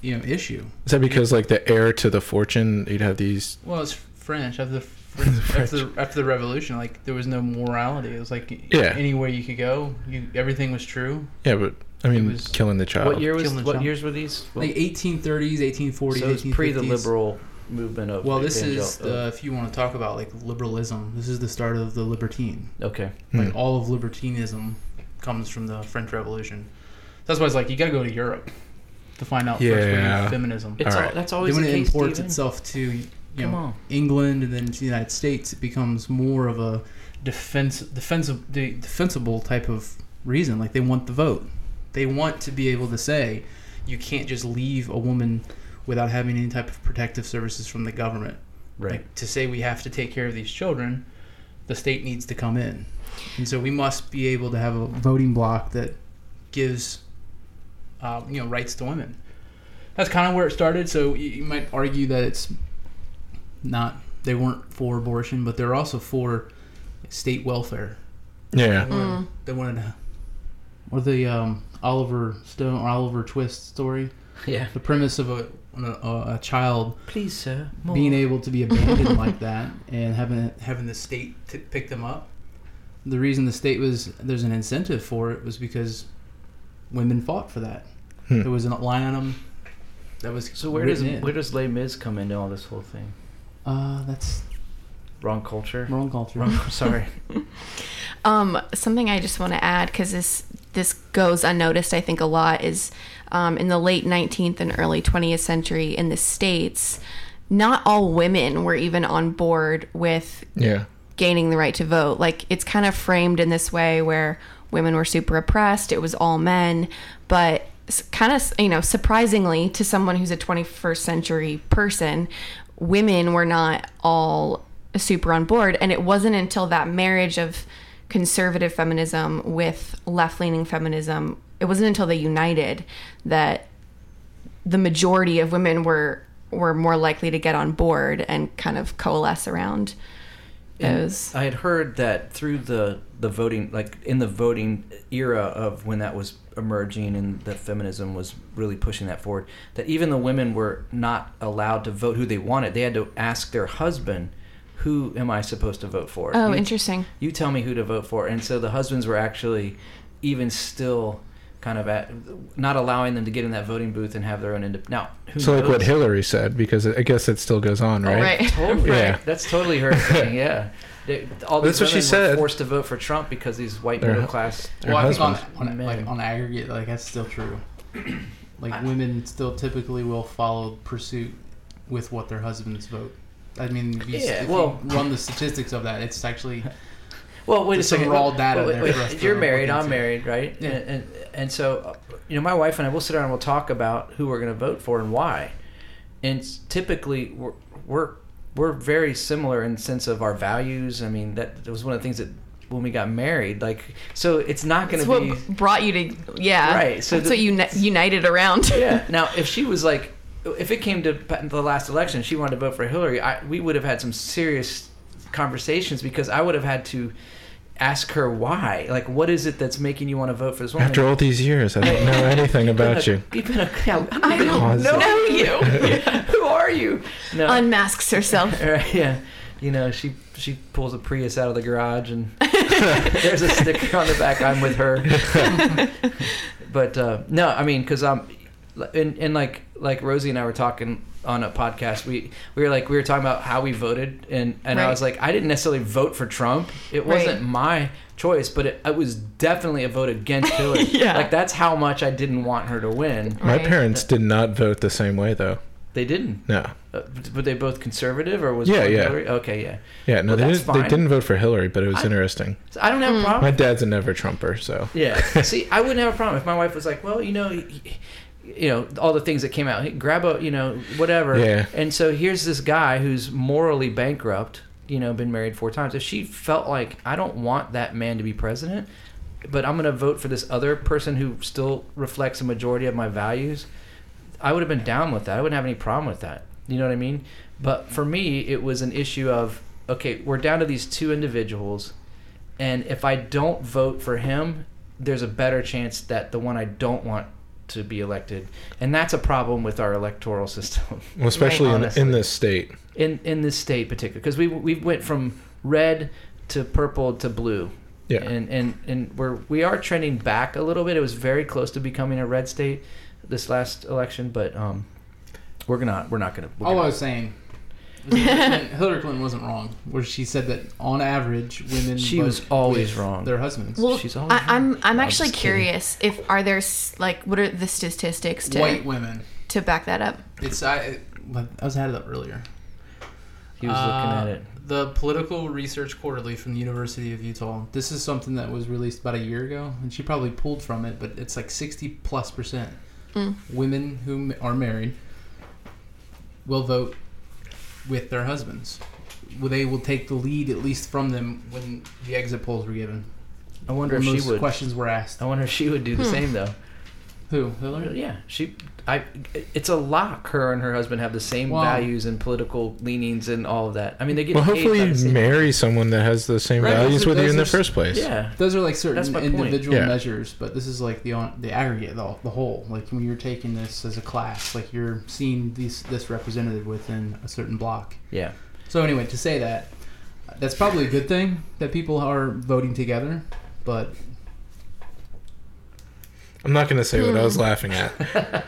you know, issue. Is that because like the heir to the fortune, you'd have these? Well, it's French after the after the, after the revolution. Like there was no morality. It was like Yeah. anywhere you could go, you everything was true. Yeah, but I mean, was- killing the child. what year was what child. years were these? Well, Like 1830s, 1840s, so it's 1850s. pre the liberal movement of. Well, this evangel- is the, if you want to talk about like liberalism, this is the start of the libertine. okay. Hmm. Like all of libertinism comes from the French Revolution. That's why it's like you got to go to Europe to find out first Yeah. wave feminism. It's All all, right. that's always when the it case. imports Steven. itself to you Come know on. England and then the United States, it becomes more of a defense defensive defensible type of reason. Like they want the vote. They want to be able to say you can't just leave a woman without having any type of protective services from the government. Right. Like to say we have to take care of these children, the state needs to come in. And so we must be able to have a voting block that gives uh, you know rights to women. That's kind of where it started. So you, you might argue that it's not they weren't for abortion, but they're also for state welfare. yeah. They wanted, they wanted to, or the um, Oliver Stone or Oliver Twist story. Yeah. The premise of a a, a child Please, sir. More. being able to be abandoned like that and having having the state to pick them up. The reason the state was there's an incentive for it was because women fought for that. Hmm. There was a line on them that was So where does in. where does Les Mis come into all this whole thing? Uh that's Wrong culture. wrong culture. Wrong. Sorry. Um, something I just want to add because this this goes unnoticed, I think a lot is um, in the late 19th and early 20th century in the states, not all women were even on board with Yeah. gaining the right to vote. Like it's kind of framed in this way where women were super oppressed. It was all men, but kind of you know surprisingly to someone who's a 21st century person, women were not all super on board. And it wasn't until that marriage of conservative feminism with left leaning feminism. It wasn't until they united that the majority of women were were more likely to get on board and kind of coalesce around Those. I had heard that through the the voting, like in the voting era of when that was emerging and that feminism was really pushing that forward, that even the women were not allowed to vote who they wanted. They had to ask their husband, "Who am I supposed to vote for?" Oh, You- interesting. you tell me who to vote for. And so the husbands were actually even still kind of at not allowing them to get in that voting booth and have their own indep Now, who So like what? Hillary said, because I guess it still goes on, right? Oh, right. Totally. Yeah. That's totally her thing. Yeah. They, all these That's what she women were said. forced to vote for Trump because these white middle class. Well, I think on, on like on aggregate, like that's still true. Like women still typically will follow pursuit with what their husbands vote. I mean, if you, Yeah, if well- you run the statistics of that, it's actually Well, wait a There's some second. raw Wait, data wait, there wait. for us to You're married. I'm married, right? Yeah. And, and and so, uh, you know, my wife and I will sit down and we'll talk about who we're going to vote for and why. And typically, we're we're we're very similar in the sense of our values. I mean, that, that was one of the things that when we got married, like, so it's not going That's to what be brought you to yeah. Right, so that's the- what you uni- united around. yeah. Now, if she was like, if it came to the last election, she wanted to vote for Hillary, I, we would have had some serious conversations because I would have had to ask her why. Like, what is it that's making you want to vote for this woman? After all these years, I don't know anything about you. You've been a, yeah, I don't Pause know, it. you. Who are you? No. Unmasks herself. Right, yeah. You know, she she pulls a Prius out of the garage and there's a sticker on the back. I'm with her. but uh, no, I mean, because I'm, and, and like like Rosie and I were talking on a podcast. We we were like we were talking about how we voted, and and I was like, I didn't necessarily vote for Trump. It wasn't my choice, but it, it was definitely a vote against Hillary. Yeah. Like that's how much I didn't want her to win. My Right. parents did not vote the same way, though. They didn't. No. Uh, were they both conservative or was Yeah, yeah. Hillary? Okay, yeah. Yeah, no, Well, they, that's did, they fine. didn't vote for Hillary, but it was I- interesting. I don't have a Mm. problem. My dad's a never Trumper, so. Yeah. See, I wouldn't have a problem if my wife was like, well, you know, y- you know, all the things that came out. Hey, grab a, you know, whatever. Yeah. And so here's this guy who's morally bankrupt. You know, been married four times. If she felt like I don't want that man to be president, but I'm going to vote for this other person who still reflects a majority of my values, I would have been down with that. I wouldn't have any problem with that. You know what I mean? But for me, it was an issue of okay, we're down to these two individuals, and if I don't vote for him, there's a better chance that the one I don't want to be elected, and that's a problem with our electoral system Well, especially in, in this state. in in this state particular because we we went from red to purple to blue. Yeah. And and and we're we are trending back a little bit. It was very close to becoming a red state this last election, but um, we're gonna we're not gonna. We're all I gonna was saying. Was that Hillary Clinton wasn't wrong, where she said that on average, women She was always wrong. Their husbands, Well, She's always I, I'm I'm I'm actually just kidding. curious if are there like what are the statistics to white women. to back that up? It's I. I was had it up earlier. he was looking Uh, at it. The Political Research Quarterly from the University of Utah. This is something that was released about a year ago, and she probably pulled from it, but it's like 60 plus percent Mm. women who are married will vote with their husbands. Well, They will take the lead, at least from them, when the exit polls were given. I wonder When if she most would. questions were asked. I wonder if she would do the Hmm. same though. Who? Hillary? Yeah, she. I. It's a lock. Her and her husband have the same Wow. values and political leanings and all of that. I mean, they get. Well, hopefully you same- marry someone that has the same Right, values are- with you in the first place. Yeah. Those are like certain individual Yeah. measures, but this is like the on, the aggregate, the, the whole. Like when you're taking this as a class, like you're seeing these this represented within a certain block. Yeah. So anyway, to say that, that's probably a good thing that people are voting together, but I'm not going to say what I was Hmm. laughing at.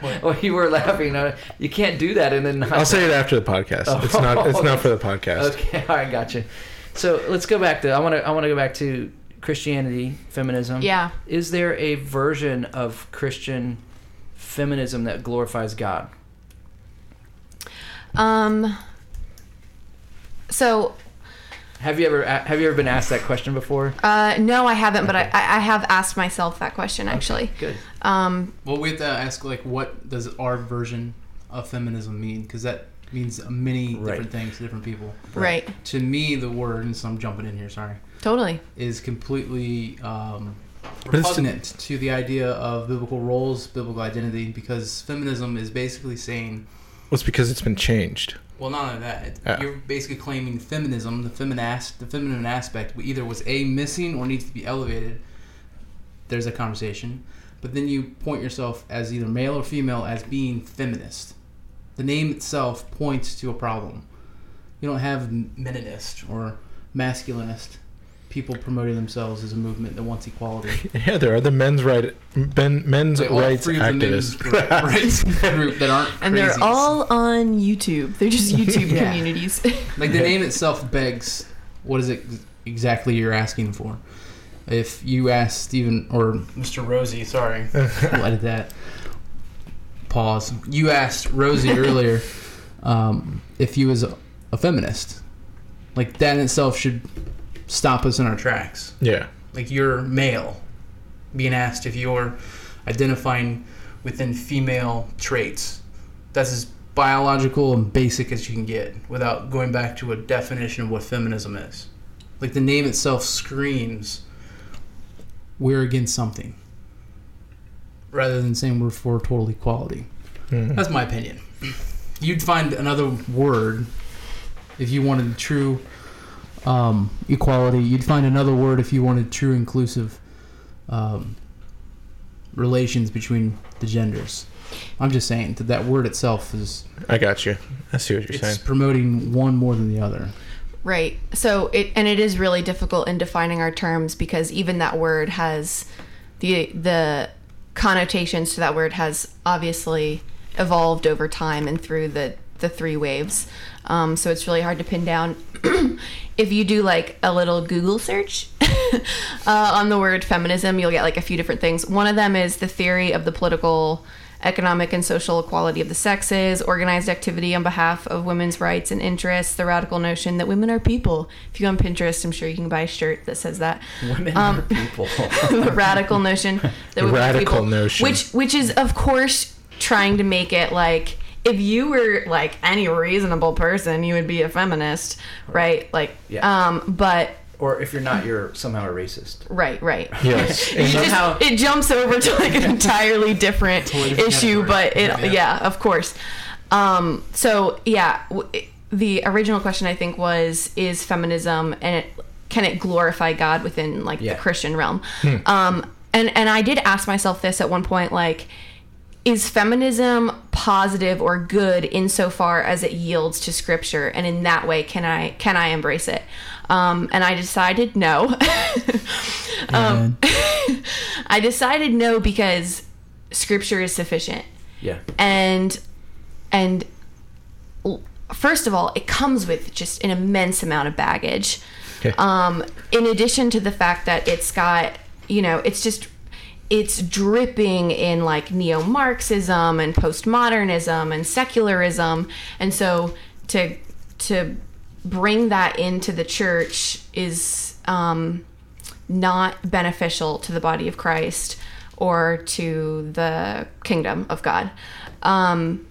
Oh, you were laughing. Uh, you can't do that and then. Not I'll say it after the podcast. Oh. It's not. It's not for the podcast. Okay. All right. Gotcha. So let's go back to. I want to. I want to go back to Christianity, feminism. Yeah. Is there a version of Christian feminism that glorifies God? Um. So Have you ever Have you ever been asked that question before? Uh, no, I haven't, but I, Okay. I I have asked myself that question actually. Good. Um, well, we have to ask like, what does our version of feminism mean? Because that means many Right. different things to different people. right. To me, the word, and so I'm jumping in here. Sorry. Totally. is completely um, repugnant to the idea of biblical roles, biblical identity, because feminism is basically saying, Well, it's because it's been changed. Well, not only that, it- Yeah. you're basically claiming feminism, the feminine, the feminine aspect, either was a missing or needs to be elevated. There's a conversation, but then you point yourself as either male or female as being feminist. The name itself points to a problem. You don't have meninist or masculinist people promoting themselves as a movement that wants equality. Yeah, there are the men's right men, men's Like, all rights of the men's activists. rights group that aren't And they're all on YouTube. They're just YouTube Yeah. communities. like the name itself begs what is it exactly you're asking for. If you ask Stephen or Mr. Rosie, sorry, we'll edit that. Pause. You asked Rosie earlier um, if he was a, a feminist. Like that in itself should stop us in our tracks. yeah, like you're male. Being asked if you're identifying within female traits. That's as biological and basic as you can get without going back to a definition of what feminism is. Like the name itself screams we're against something rather than saying we're for total equality. Mhm. that's my opinion. You'd find another word if you wanted the true um, equality. You'd find another word if you wanted true inclusive um, relations between the genders. I'm just saying that that word itself is I got you. I see what you're it's saying. promoting one more than the other. right. So it and it is really difficult in defining our terms because even that word has the the connotations to that word has obviously evolved over time and through the the three waves. Um, so it's really hard to pin down. if you do like a little Google search uh, on the word feminism, you'll get like a few different things. One of them is the theory of the political, economic, and social equality of the sexes, organized activity on behalf of women's rights and interests, the radical notion that women are people. If you go on Pinterest, I'm sure you can buy a shirt that says that. Women Um, are people. the radical notion that The women are radical people, notion. which which is of course trying to make it like if you were like any reasonable person you would be a feminist right like Yeah. um but or if you're not, you're somehow a racist. right right Yes. It, And just- somehow- it jumps over to like an entirely different Totally different issue but it yeah. Yeah. of course um so yeah w- the original question i think was is feminism and it can it glorify god within like Yeah. the christian realm um and and i did ask myself this at one point like is feminism positive or good insofar as it yields to scripture? And in that way can i can i embrace it? Um, and i decided no. Um, i decided no because scripture is sufficient. Yeah. and and first of all it comes with just an immense amount of baggage. Okay. um in addition to the fact that it's got you know it's just it's dripping in like neo-marxism and postmodernism and secularism and so to to bring that into the church is um not beneficial to the body of Christ or to the kingdom of God. Um,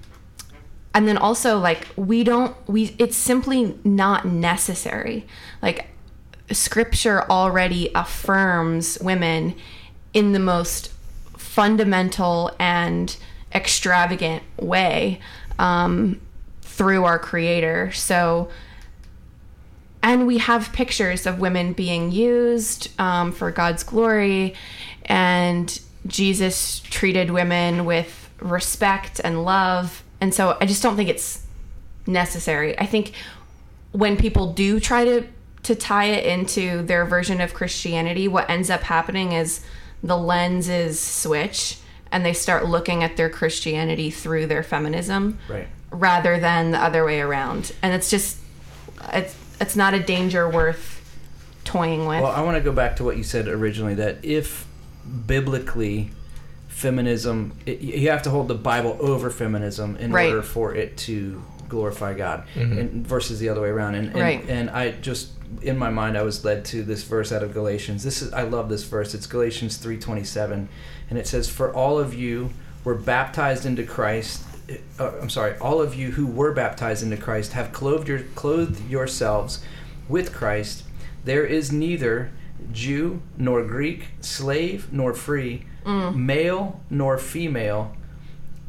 and then also like we don't we it's simply not necessary. Like scripture already affirms women in the most fundamental and extravagant way um, through our creator. So and we have pictures of women being used um, for god's glory and jesus treated women with respect and love. And so i just don't think it's necessary. I think when people do try to to tie it into their version of Christianity, what ends up happening is the lenses switch and they start looking at their Christianity through their feminism Right. rather than the other way around. And it's just it's it's not a danger worth toying with. Well, I want to go back to what you said originally that if biblically feminism, it, you have to hold the Bible over feminism in Right. order for it to glorify God, mm-hmm. and versus the other way around. And and, Right. and I just in my mind I was led to this verse out of Galatians. This is I love this verse. It's Galatians three twenty seven, and it says, "For all of you were baptized into Christ." Uh, I'm sorry. All of you who were baptized into Christ have clothed your clothed yourselves with Christ. There is neither Jew nor Greek, slave nor free, male nor female.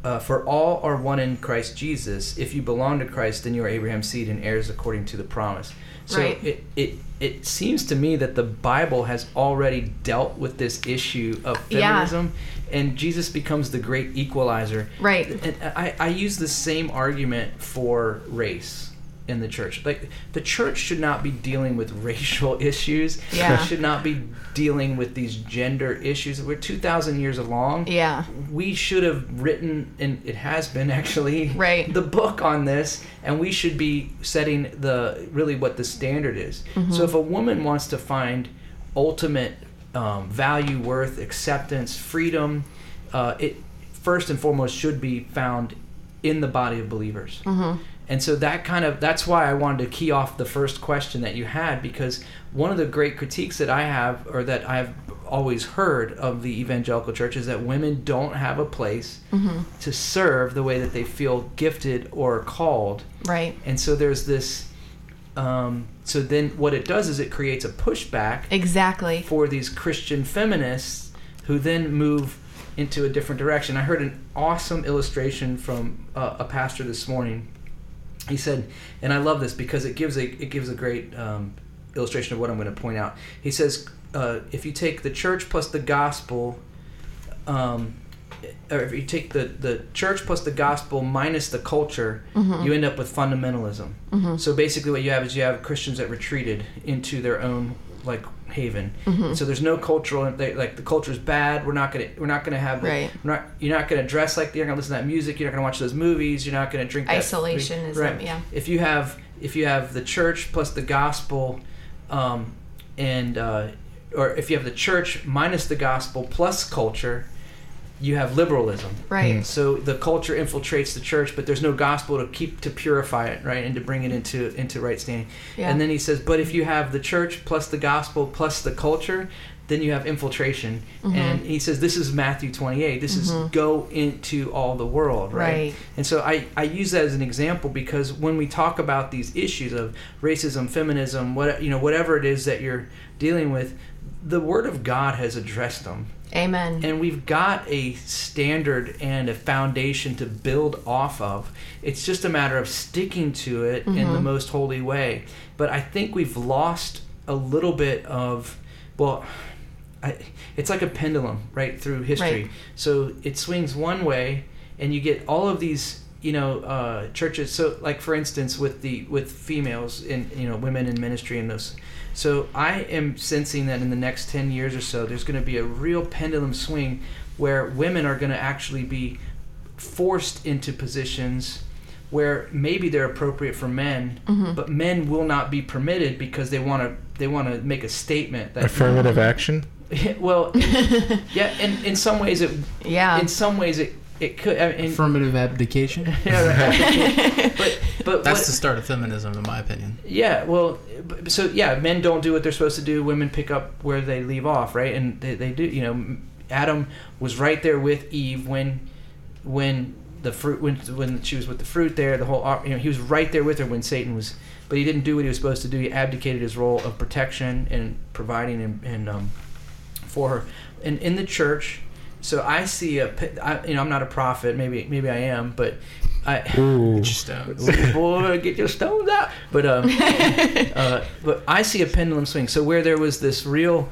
Uh, for all are one in Christ Jesus. If you belong to Christ, then you are Abraham's seed and heirs according to the promise. So Right. it, it it seems to me that the Bible has already dealt with this issue of Yeah. feminism, and Jesus becomes the great equalizer. Right. And I, I use the same argument for race in the church. Like the church should not be dealing with racial issues. Yeah. It should not be dealing with these gender issues. We're two thousand years along. yeah. We should have written, and it has been actually, Right. the book on this, and we should be setting the really what the standard is. Mm-hmm. So if a woman wants to find ultimate um, value, worth, acceptance, freedom, uh, it first and foremost should be found in the body of believers. Mm-hmm. And so that kind of that's why I wanted to key off the first question that you had because one of the great critiques that I have or that I've always heard of the evangelical church is that women don't have a place to serve the way that they feel gifted or called. Right. And so there's this um, so then what it does is it creates a pushback Exactly. for these Christian feminists who then move into a different direction. I heard an awesome illustration from uh, a pastor this morning. He said, and I love this because it gives a it gives a great um, illustration of what I'm going to point out. He says, uh, if you take the church plus the gospel, um, or if you take the, the church plus the gospel minus the culture, you end up with fundamentalism. So basically, what you have is you have Christians that retreated into their own like haven. And so there's no cultural they, like the culture's bad. We're not gonna we're not gonna have Right. we're not you're not gonna dress like you're not gonna listen to that music. You're not gonna watch those movies. You're not gonna drink that Isolationism, Right. yeah. If you have if you have the church plus the gospel, um, and uh, or if you have the church minus the gospel plus culture, you have liberalism. Right. So the culture infiltrates the church, but there's no gospel to keep to purify it, right, and to bring it into into right standing. Yeah. And then he says, but if you have the church plus the gospel plus the culture, then you have infiltration. Mm-hmm. And he says this is Matthew 28. This is go into all the world, right? Right. And so I, I use that as an example because when we talk about these issues of racism, feminism, what you know, whatever it is that you're dealing with, the Word of God has addressed them Amen. and we've got a standard and a foundation to build off of. It's just a matter of sticking to it in the most holy way. But I think we've lost a little bit of, well, I, it's like a pendulum right through history. Right. So it swings one way, and you get all of these, you know, uh, churches. So, like for instance, with the with females in you know women in ministry and those. So I am sensing that in the next ten years or so, there's going to be a real pendulum swing where women are going to actually be forced into positions where maybe they're appropriate for men, mm-hmm. but men will not be permitted because they want to they want to make a statement that Affirmative action. well, yeah, in in some ways it yeah. in some ways it it could. I mean, Affirmative abdication. yeah, right. but but That's what- the start of feminism, in my opinion. yeah, well, so yeah, men don't do what they're supposed to do. Women pick up where they leave off, right? And they, they do. You know, Adam was right there with Eve when when the fruit when when she was with the fruit there. The whole you know he was right there with her when Satan was, but he didn't do what he was supposed to do. He abdicated his role of protection and providing and, and um, for her. And in the church, so I see a you know I'm not a prophet. Maybe maybe I am but I Ooh. Just stones. Boy get your stones out. But um uh, but I see a pendulum swing. So where there was this real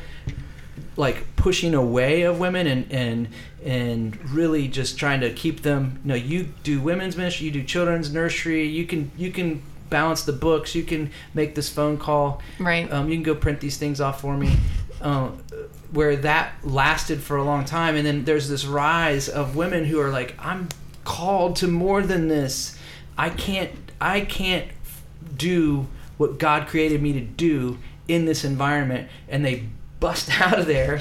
like pushing away of women and and and really just trying to keep them you know you do women's ministry you do children's nursery. You can you can balance the books. You can make this phone call. Right. um, you can go print these things off for me. Um, where that lasted for a long time and then there's this rise of women who are like i'm called to more than this i can't i can't do what god created me to do in this environment and they bust out of there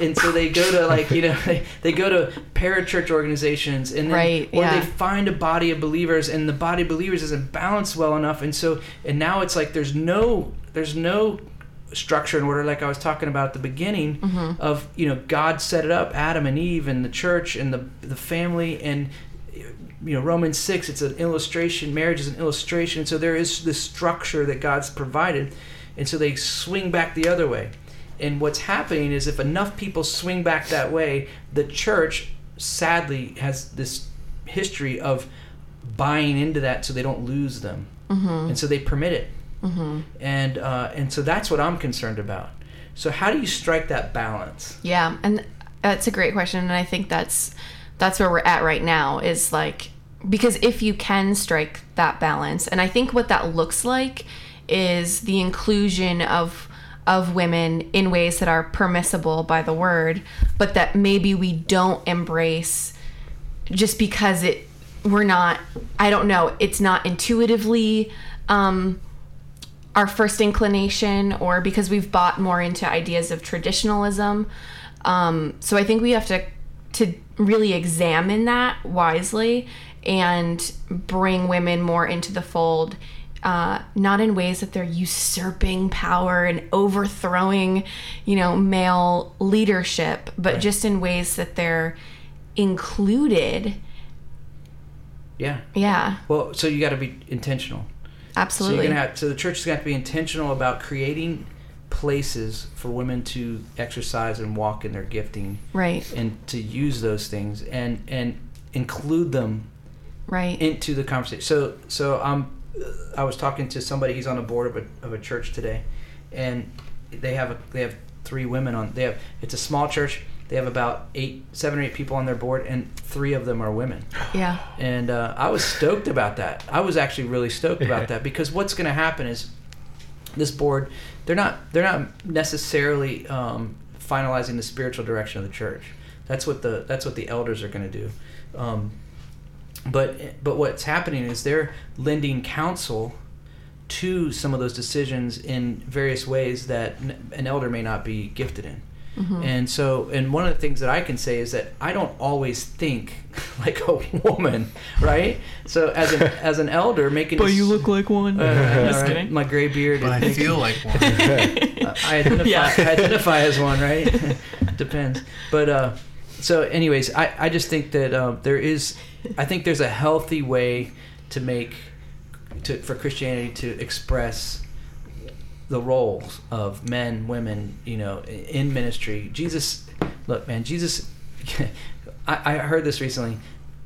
and so they go to like you know they, they go to parachurch organizations and then, Right, or yeah. they find a body of believers and the body of believers isn't balanced well enough and so and now it's like there's no there's no structure and order like I was talking about at the beginning Mm-hmm. of you know God set it up Adam and Eve and the church and the the family and you know Romans 6 it's an illustration marriage is an illustration. So there is this structure that God's provided. And so they swing back the other way. And what's happening is if enough people swing back that way the church sadly has this history of buying into that so they don't lose them. And so they permit it and uh, and so that's what I'm concerned about. So how do you strike that balance? Yeah, and that's a great question, and I think that's that's where we're at right now. Is like because if you can strike that balance, and I think what that looks like is the inclusion of of women in ways that are permissible by the word, but that maybe we don't embrace just because it we're not I don't know, it's not intuitively um our first inclination or because we've bought more into ideas of traditionalism. Um, so I think we have to to really examine that wisely and bring women more into the fold. Uh, not in ways that they're usurping power and overthrowing, you know, male leadership, but just in ways that they're included. Yeah. Yeah, Well, so you got to be intentional. So absolutely. gonna have, so the church is going to have to be intentional about creating places for women to exercise and walk in their gifting right, and to use those things and and include them right. into the conversation. So so I'm I was talking to somebody. He's on the board of a of a church today, and they have a, they have three women on. They have it's a small church. They have about eight, seven or eight people on their board, and three of them are women. yeah, And uh, I was stoked about that. I was actually really stoked about that because what's going to happen is this board they're not they're not necessarily um, finalizing the spiritual direction of the church. That's what the that's what the elders are going to do. Um, but but what's happening is they're lending counsel to some of those decisions in various ways that an elder may not be gifted in. And so, and one of the things that I can say is that I don't always think like a woman, right? So as an as an elder, making But you look like one. uh, Just right? kidding. My gray beard. But I makes- feel like one. I identify, Yeah. I identify as one, right? Depends. But uh, so, anyways, I, I just think that um, there is, I think there's a healthy way to make, to for Christianity to express the roles of men, women, you know, in ministry. Jesus, look, man, Jesus. I, I heard this recently.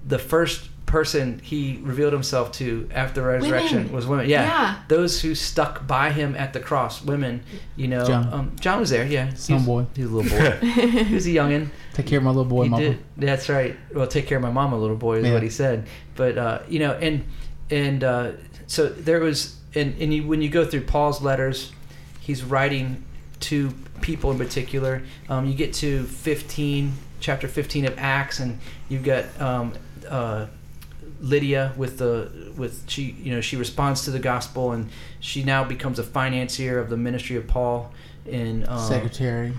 The first person he revealed himself to after the resurrection Women. was women. Yeah, Yeah. those who stuck by him at the cross, women. You know, John. Um, John was there. Yeah, Some He was- boy. He was a little boy. he was a youngin. Take care of my little boy, he mama. did. That's right. Well, take care of my mama, little boy, is Yeah. what he said. But uh, you know, and and uh, so there was, and and you, when you go through Paul's letters, he's writing to people in particular. Um, you get to 15, chapter 15 of Acts, and you've got um, uh, Lydia with the with she you know she responds to the gospel, and she now becomes a financier of the ministry of Paul. In um, Secretary.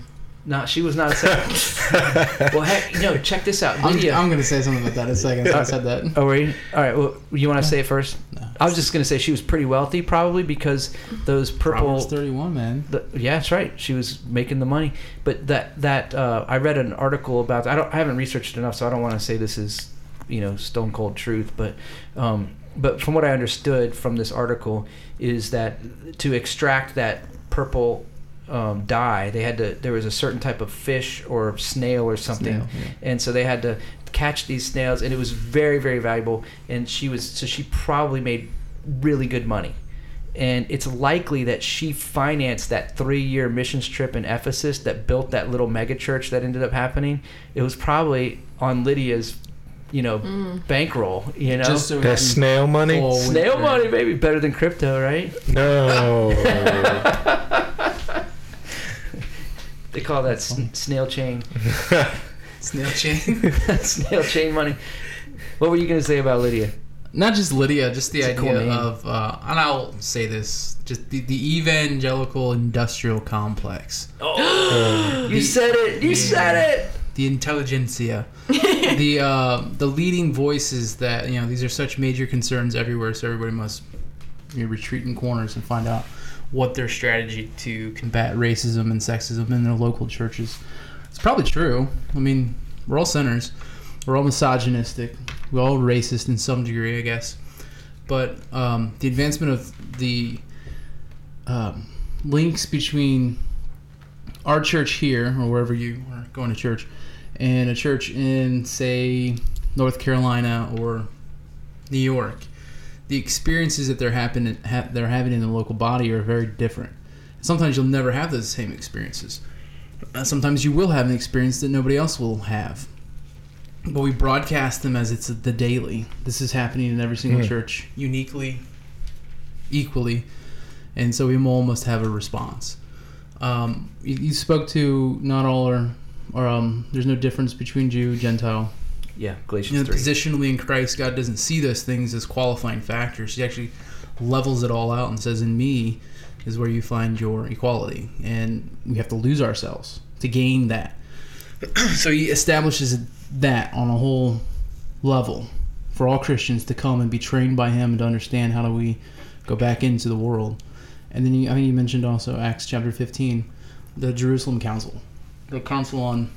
No, she was not a second. well, heck, no. Check this out, I'm, I'm gonna say something about that in a second. So I said that. Oh, were you? All right. Well, you want to say it first? No. I was just going to say she was pretty wealthy, probably because those purple. Proverbs 31, man. The, yeah, that's right. She was making the money. But that that uh, I read an article about. I don't. I haven't researched enough, so I don't want to say this is, you know, stone cold truth. But, um, but from what I understood from this article is that to extract that purple um, dye, they had to. There was a certain type of fish or snail or something, Snail, yeah. and so they had to catch these snails, and it was very very valuable. And she was so she probably made really good money. And it's likely that she financed that three-year missions trip in Ephesus that built that little megachurch that ended up happening. It was probably on Lydia's, you know, bankroll. You know, Just so That snail money? fall snail with- money, maybe better than crypto, right? No. They call that sn- snail chain, Snail chain. snail chain money. What were you gonna say about Lydia? Not just Lydia, just the It's a idea cool name. of, uh, and I'll say this, just the, the evangelical industrial complex, Oh, you said it! You said it! the intelligentsia, the uh, the leading voices that you know these are such major concerns everywhere, so everybody must you know, retreat in corners and find out what their strategy to combat racism and sexism in their local churches. It's probably true. I mean, we're all sinners. We're all misogynistic. We're all racist in some degree, I guess. But um, the advancement of the um, links between our church here, or wherever you are going to church, and a church in, say, North Carolina or New York, the experiences that they're happening ha- they're having in the local body are very different. Sometimes you'll never have those same experiences. Uh, sometimes you will have an experience that nobody else will have. But we broadcast them as it's the daily. This is happening in every single Hmm. church, uniquely, equally, and so we all must have a response. Um, you, you spoke to not all are, or um, there's no difference between Jew, Gentile, Yeah, Galatians know, three. positionally in Christ, God doesn't see those things as qualifying factors. He actually levels it all out and says, "In me is where you find your equality," and we have to lose ourselves to gain that. so he establishes that on a whole level for all Christians to come and be trained by him and to understand how do we go back into the world. And then you, I mean, you mentioned also Acts chapter 15, the Jerusalem Council, the council on,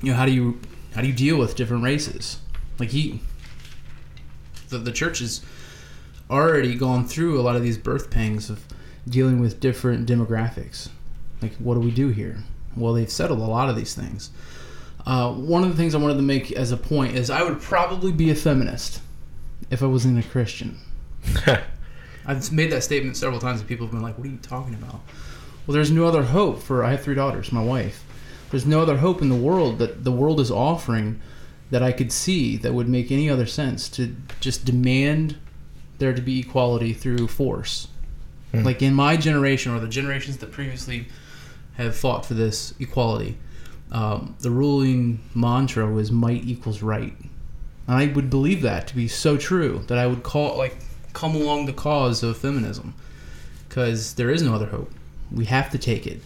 you know, how do you how do you deal with different races? Like he, the the church has already gone through a lot of these birth pangs of dealing with different demographics. Like, what do we do here? Well, they've settled a lot of these things. Uh, one of the things I wanted to make as a point is I would probably be a feminist if I wasn't a Christian. I've made that statement several times, and people have been like, "What are you talking about?" Well, there's no other hope for. I have three daughters. My wife. There's no other hope in the world that the world is offering that I could see that would make any other sense to just demand there to be equality through force. Hmm. Like in my generation or the generations that previously have fought for this equality, um, the ruling mantra was might equals right. And I would believe that to be so true that I would call like come along the cause of feminism because there is no other hope. We have to take it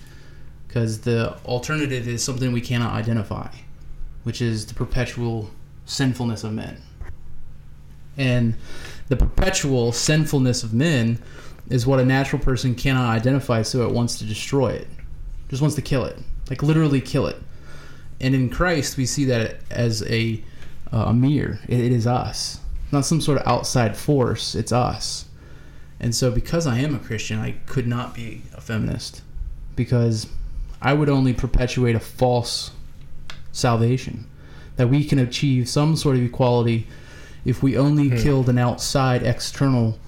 because the alternative is something we cannot identify, which is the perpetual sinfulness of men. And the perpetual sinfulness of men is what a natural person cannot identify, so it wants to destroy it. Just wants to kill it. Like literally kill it. And in Christ, we see that as a, uh, a mirror. It, it is us. Not some sort of outside force, it's us. And so, because I am a Christian, I could not be a feminist. Because I would only perpetuate a false salvation. That we can achieve some sort of equality if we only hmm. killed an outside external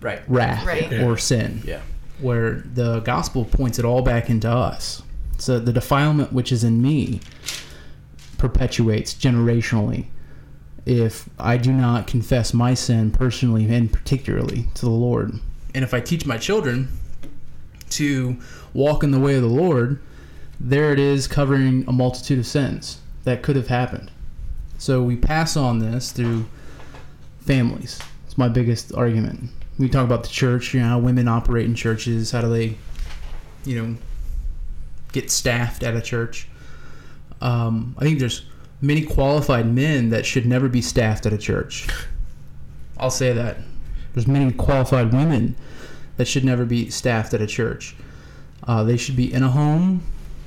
Right. wrath Right. or sin. Yeah. Where the gospel points it all back into us. So the defilement which is in me perpetuates generationally if I do not confess my sin personally and particularly to the Lord. And if I teach my children to walk in the way of the Lord, there it is covering a multitude of sins that could have happened. So we pass on this through families. It's my biggest argument. We talk about the church, you know, how women operate in churches, how do they, you know, get staffed at a church. Um, I think there's many qualified men that should never be staffed at a church. I'll say that. There's many qualified women that should never be staffed at a church. Uh, they should be in a home.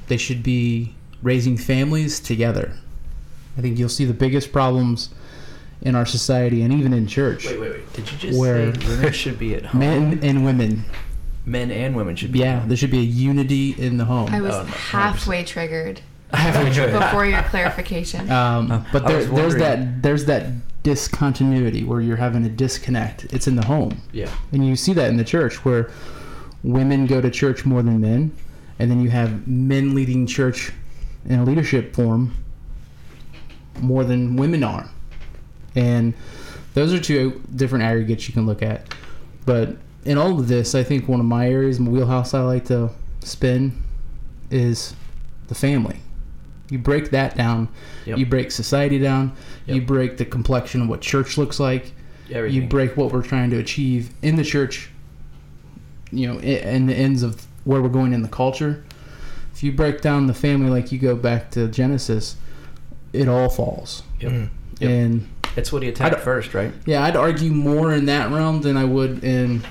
They should be raising families together. I think you'll see the biggest problems in our society and even in church. Wait, wait, wait. Did you just Where- say women should be at home? Men and women. men and women should be. Yeah, there should be a unity in the home. I was Oh, no, 100%. halfway triggered before your clarification. Um, but there, there's that there's that discontinuity where you're having a disconnect. It's in the home, Yeah. and you see that in the church where women go to church more than men, and then you have men leading church in a leadership form more than women are, and those are two different aggregates you can look at. But in all of this, I think one of my areas, my wheelhouse I like to spin is the family. You break that down, Yep. you break society down, you break the complexion of what church looks like, Everything. you break what we're trying to achieve in the church, you know, i- and the ends of where we're going in the culture. If you break down the family like you go back to Genesis, it all falls. Yep. Mm. Yep. And It's what he I attacked don't- first, right? yeah, I'd argue more in that realm than I would in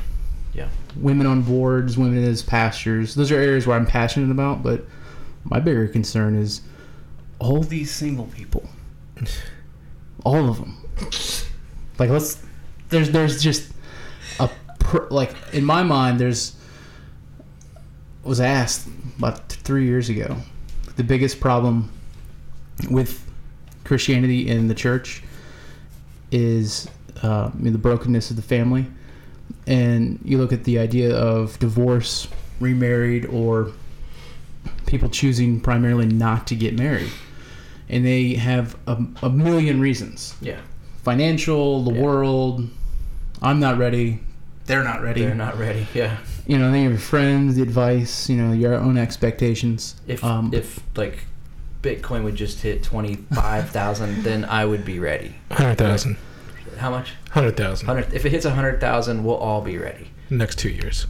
Yeah. women on boards, women as pastors. Those are areas where I'm passionate about, but my bigger concern is all these single people. All of them. Like let's there's there's just a pr- like in my mind there's was asked about 3 years ago the biggest problem with Christianity in the church is uh, I mean, the brokenness of the family and you look at the idea of divorce, remarried, or people choosing primarily not to get married, and they have a, a million reasons: Yeah. financial, the Yeah. world. I'm not ready. They're not ready. They're not ready. Yeah. You know, then you have your friends, the advice. You know, your own expectations. If Um, if like Bitcoin would just hit twenty five thousand, then I would be ready. Hundred thousand. How much? Hundred thousand. Hundred. If it hits hundred thousand, we'll all be ready. Next two years.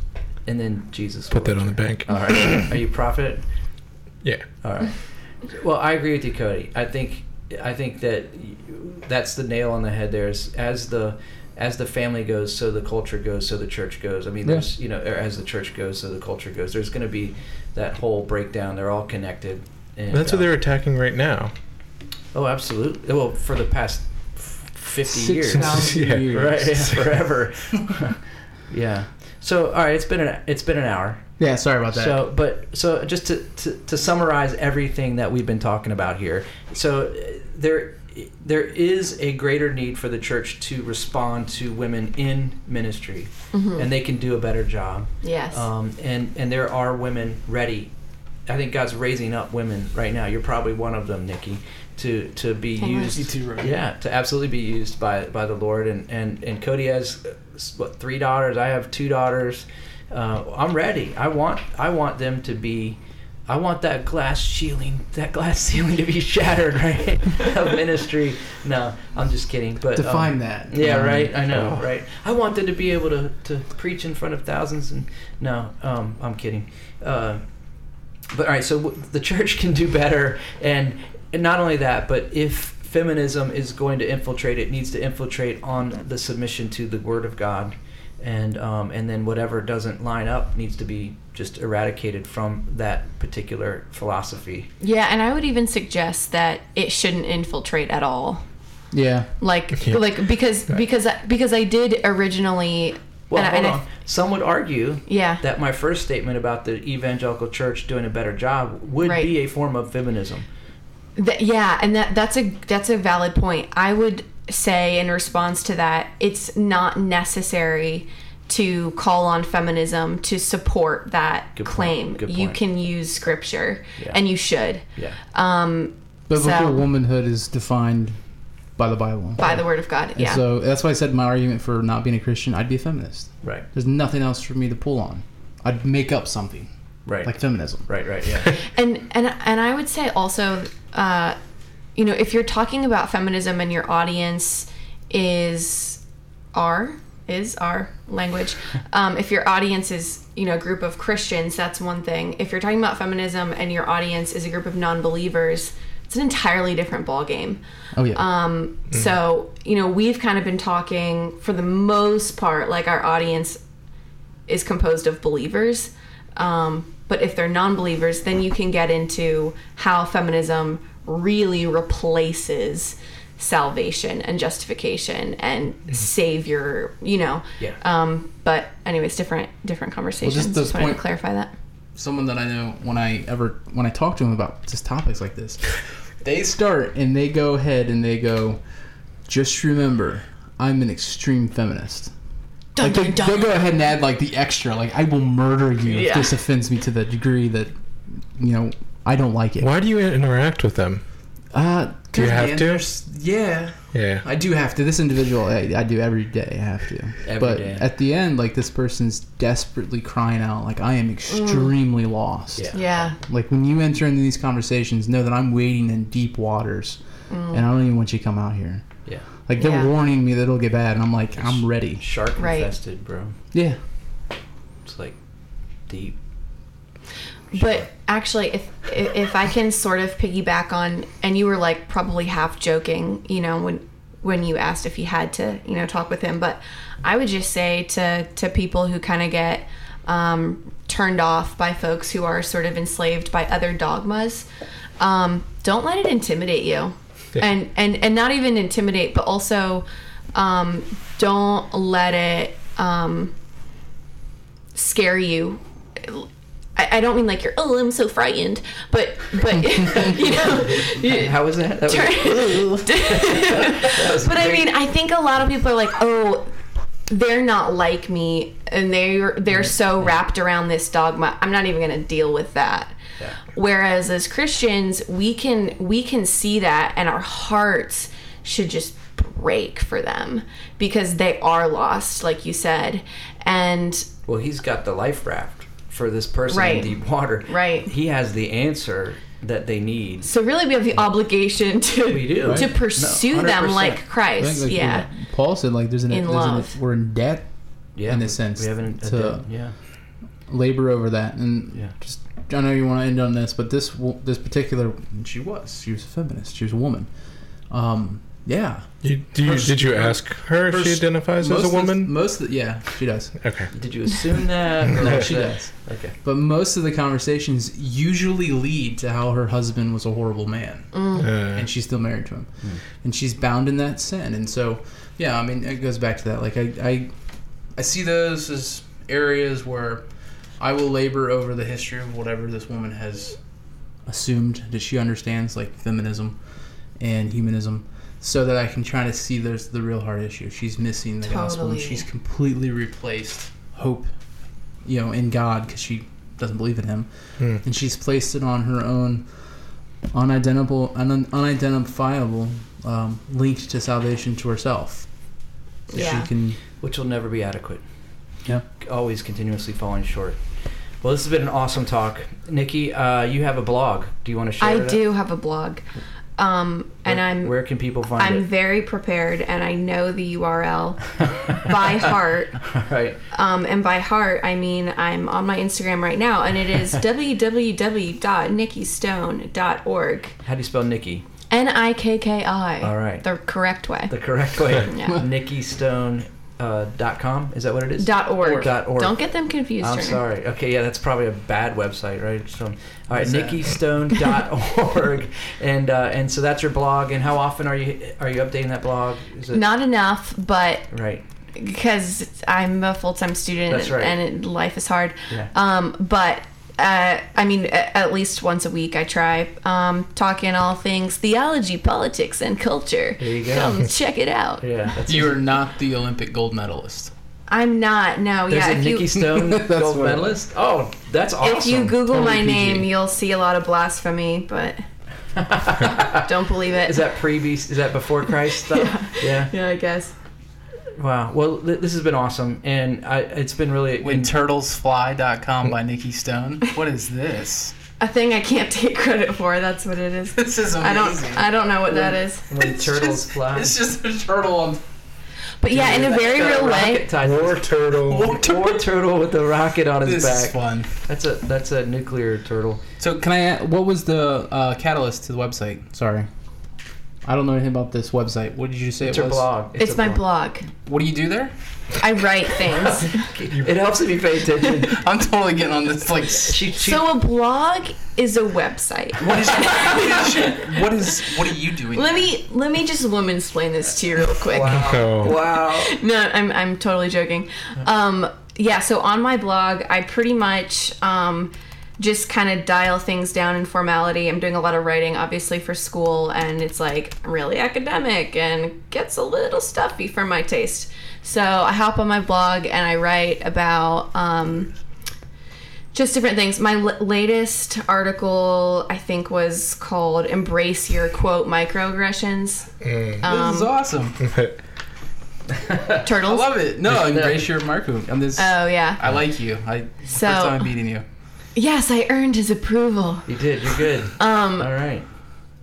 And then Jesus. Put will that on the bank. All right. Are you prophet? Yeah. All right. Well, I agree with you, Cody. I think I think that that's the nail on the head. There is as the as the family goes, so the culture goes, so the church goes. I mean, Yeah. there's you know, or as the church goes, so the culture goes. There's going to be that whole breakdown. They're all connected. And, That's what uh, they're attacking right now. Oh, absolutely. Well, for the past f- fifty Six years, thousand Yeah. years. right? Yeah, forever. yeah. So, all right, it's been an it's been an hour. Yeah, sorry about that. So, but so just to, to, to summarize everything that we've been talking about here, so uh, there there is a greater need for the church to respond to women in ministry, and they can do a better job. yes. Um, and and there are women ready. I think God's raising up women right now. You're probably one of them, Nikki, to to be used. Too, right? Yeah, to absolutely be used by by the Lord. And and and Cody has what three daughters. I have two daughters. Uh, I'm ready. I want I want them to be. I want that glass ceiling, that glass ceiling to be shattered, right? of ministry. No, I'm just kidding. But um, Define that. yeah, Um, right. I know, oh. right. I want them to be able to, to preach in front of thousands, and no, um, I'm kidding. Uh, but all right, so w- the church can do better, and, and not only that, but if feminism is going to infiltrate, it needs to infiltrate on the submission to the Word of God, and um, and then whatever doesn't line up needs to be just eradicated from that particular philosophy. yeah, and I would even suggest that it shouldn't infiltrate at all. Yeah. Like Yeah. like because because I, because I did originally Well, and I- hold and I- on. Some would argue yeah. that my first statement about the evangelical church doing a better job would Right. be a form of feminism. Th- yeah, and that that's a that's a valid point. I would say in response to that, it's not necessary to call on feminism to support that Good point. claim. Good You point. can use scripture, Yeah. and you should. Yeah. Um, Biblical So- womanhood is defined by the Bible. by the word of God. And Yeah. So that's why I said my argument for not being a Christian, I'd be a feminist. Right. There's nothing else for me to pull on. I'd make up something Right. like feminism. right. Right. Yeah. and and and I would say also, uh, you know, if you're talking about feminism and your audience is our is our language, um, if your audience is you know a group of Christians, that's one thing. If you're talking about feminism and your audience is a group of non-believers, it's an entirely different ballgame. Oh yeah. Um, So, you know, we've kind of been talking for the most part, like our audience is composed of believers. Um, but if they're non believers, then you can get into how feminism really replaces salvation and justification and savior you know Yeah. um but anyways different different conversations just just, this wanted point- to clarify that someone that I know when I ever when I talk to them about just topics like this, they start and they go ahead and they go, just remember, I'm an extreme feminist. Dun, like they, dun, dun. they'll go ahead and add like the extra, like I will murder you if this offends me to the degree that, you know, I don't like it. Why do you interact with them? Uh, Do you have to? Yeah, Yeah. I do have to. This individual, I, I do every day. I have to. Every but day. at the end, like this person's desperately crying out, like I am extremely lost. Yeah. yeah Like when you enter into these conversations, know that I'm wading in deep waters, and I don't even want you to come out here. Yeah. Like they're Yeah. warning me that it'll get bad, and I'm like, I'm ready. Shark Right. infested, bro. Yeah. It's like deep. But actually, if if I can sort of piggyback on, and you were like probably half joking, you know, when when you asked if you had to, you know, talk with him. But I would just say to to people who kind of get um, turned off by folks who are sort of enslaved by other dogmas, um, don't let it intimidate you, and and and not even intimidate, but also um, don't let it. Um, scare you I, I don't mean like you're oh I'm so frightened, but but you know. How was that? that was, that was but I mean, I think a lot of people are like, oh, they're not like me, and they're they're so wrapped around this dogma. I'm not even going to deal with that. Yeah. Whereas as Christians, we can we can see that, and our hearts should just break for them because they are lost, like you said, and Well, he's got the life raft for this person Right. in deep water. Right. He has the answer that they need. so really we have the obligation to We do. to pursue No, them like Christ. like, yeah. what Paul said, like, there's an, In there's love. An, we're in debt, Yeah. in a sense, We haven't. to- yeah. labor over that, and Yeah. just I know you want to end on this, but this this particular she was she was a feminist, she was a woman. Um, yeah, You, do you, Her- did you ask her if she identifies as most a of woman? most of the, yeah, she does. Okay. Did you assume that? No, she does. Okay. But most of the conversations usually lead to how her husband was a horrible man, Uh, and she's still married to him, and she's bound in that sin. And so, yeah, I mean, it goes back to that. Like, I, I, I see those as areas where I will labor over the history of whatever this woman has assumed that she understands, like feminism and humanism, so that I can try to see there's the real hard issue. She's missing the gospel, and she's completely replaced hope, you know, in God because she doesn't believe in Him, Hmm. and she's placed it on her own unidentifiable, un- unidentifiable um, linked to salvation to herself. Yeah. She can. Which will never be adequate. Yeah. Always continuously falling short. Well, this has been an awesome talk, Nikki. Uh, you have a blog. Do you want to share? I that? do have a blog, um, and Where- I'm Where can people find it? I'm very prepared, and I know the URL by heart. All right. Um, and by heart, I mean I'm on my Instagram right now, and it is www.nikkistone.org. How do you spell Nikki? N I K K I. All right. The correct way. The correct way. Yeah. NikkiStone uh, dot com. Is that what it is? Dot org. Dot org. Don't get them confused. I'm Turner. sorry. Okay, yeah, that's probably a bad website, right? So, all right, nikkistone.org, and uh, and so that's your blog. And how often are you are you updating that blog? Is it Not enough, but right? because I'm a full time student That's right. and it, life is hard. Yeah. Um, but uh, I mean, at least once a week I try um, talking all things theology, politics, and culture. There you go. Come check it out. Yeah, You are not the Olympic gold medalist. I'm not. No, There's yeah. a If Nikki you Stone gold medalist. Oh, that's awesome. if you Google Totally my PG. name, you'll see a lot of blasphemy, but don't believe it. is that pre Is that before Christ stuff? yeah. yeah, I guess. Wow. Well, th- this has been awesome, and I, it's been really. When turtlesfly.com by Nikki Stone. What is this? A thing I can't take credit for. That's what it is. This is amazing. I don't. I don't know what that is. when It's turtles just- fly. It's just a turtle on. But yeah, in a very real rocket way. tied to War turtle. War turtle with a rocket on his This is back. fun. That's a that's a nuclear turtle. So can I? What was the uh, catalyst to the website? Sorry. I don't know anything about this website. What did you say It's it her was? blog. It's, a my blog. What do you do there? I write things. It helps if you pay attention. I'm totally getting on this. Like, She, she, so a blog is a website. what is what is what is what are you doing? Let me let me just woman explain this to you real quick. Oh, wow. No, I'm I'm totally joking. Um, yeah, so on my blog, I pretty much um, just kind of dial things down in formality. I'm doing a lot of writing, obviously, for school, and it's like really academic and gets a little stuffy for my taste. So I hop on my blog and I write about. Um, just different things. My l- latest article, I think, was called "Embrace Your Quote Microaggressions." this Um, is awesome. Turtles. I love it. No, embrace your Marco. I'm this. Oh yeah. I like you. I So- first time I'm beating you. Yes, I earned his approval. You did. You're good. Um, All right.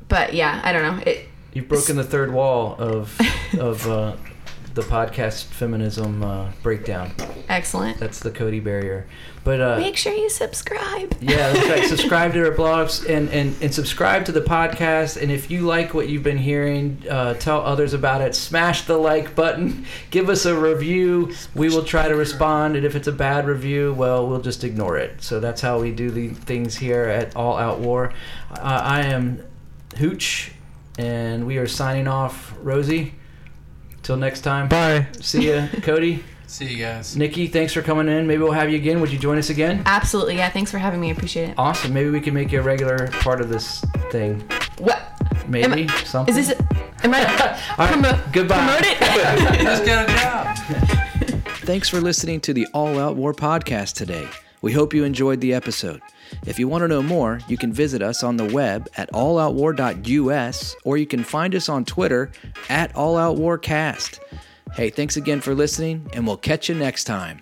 but yeah, I don't know. It You've broken the third wall of of uh, the podcast feminism uh, breakdown. excellent. That's the Cody barrier. But uh, Make sure you subscribe. yeah, that's right. subscribe to our blogs and, and, and subscribe to the podcast. And if you like what you've been hearing, uh, tell others about it. Smash the like button. Give us a review. We will try to respond. And if it's a bad review, well, we'll just ignore it. So that's how we do the things here at All Out War. Uh, I am Hooch, and we are signing off. Rosie, till next time. bye. See ya, Cody. See you guys. Nikki, thanks for coming in. Maybe we'll have you again. Would you join us again? Absolutely. Yeah. Thanks for having me. I appreciate it. Awesome. Maybe we can make you a regular part of this thing. What? Maybe Am something. Is this? Am I? All right. promo- Goodbye. Promote it. Just got a job. Thanks for listening to the All Out War podcast today. We hope you enjoyed the episode. If you want to know more, you can visit us on the web at alloutwar.us or you can find us on Twitter at alloutwarcast. Hey, thanks again for listening, and we'll catch you next time.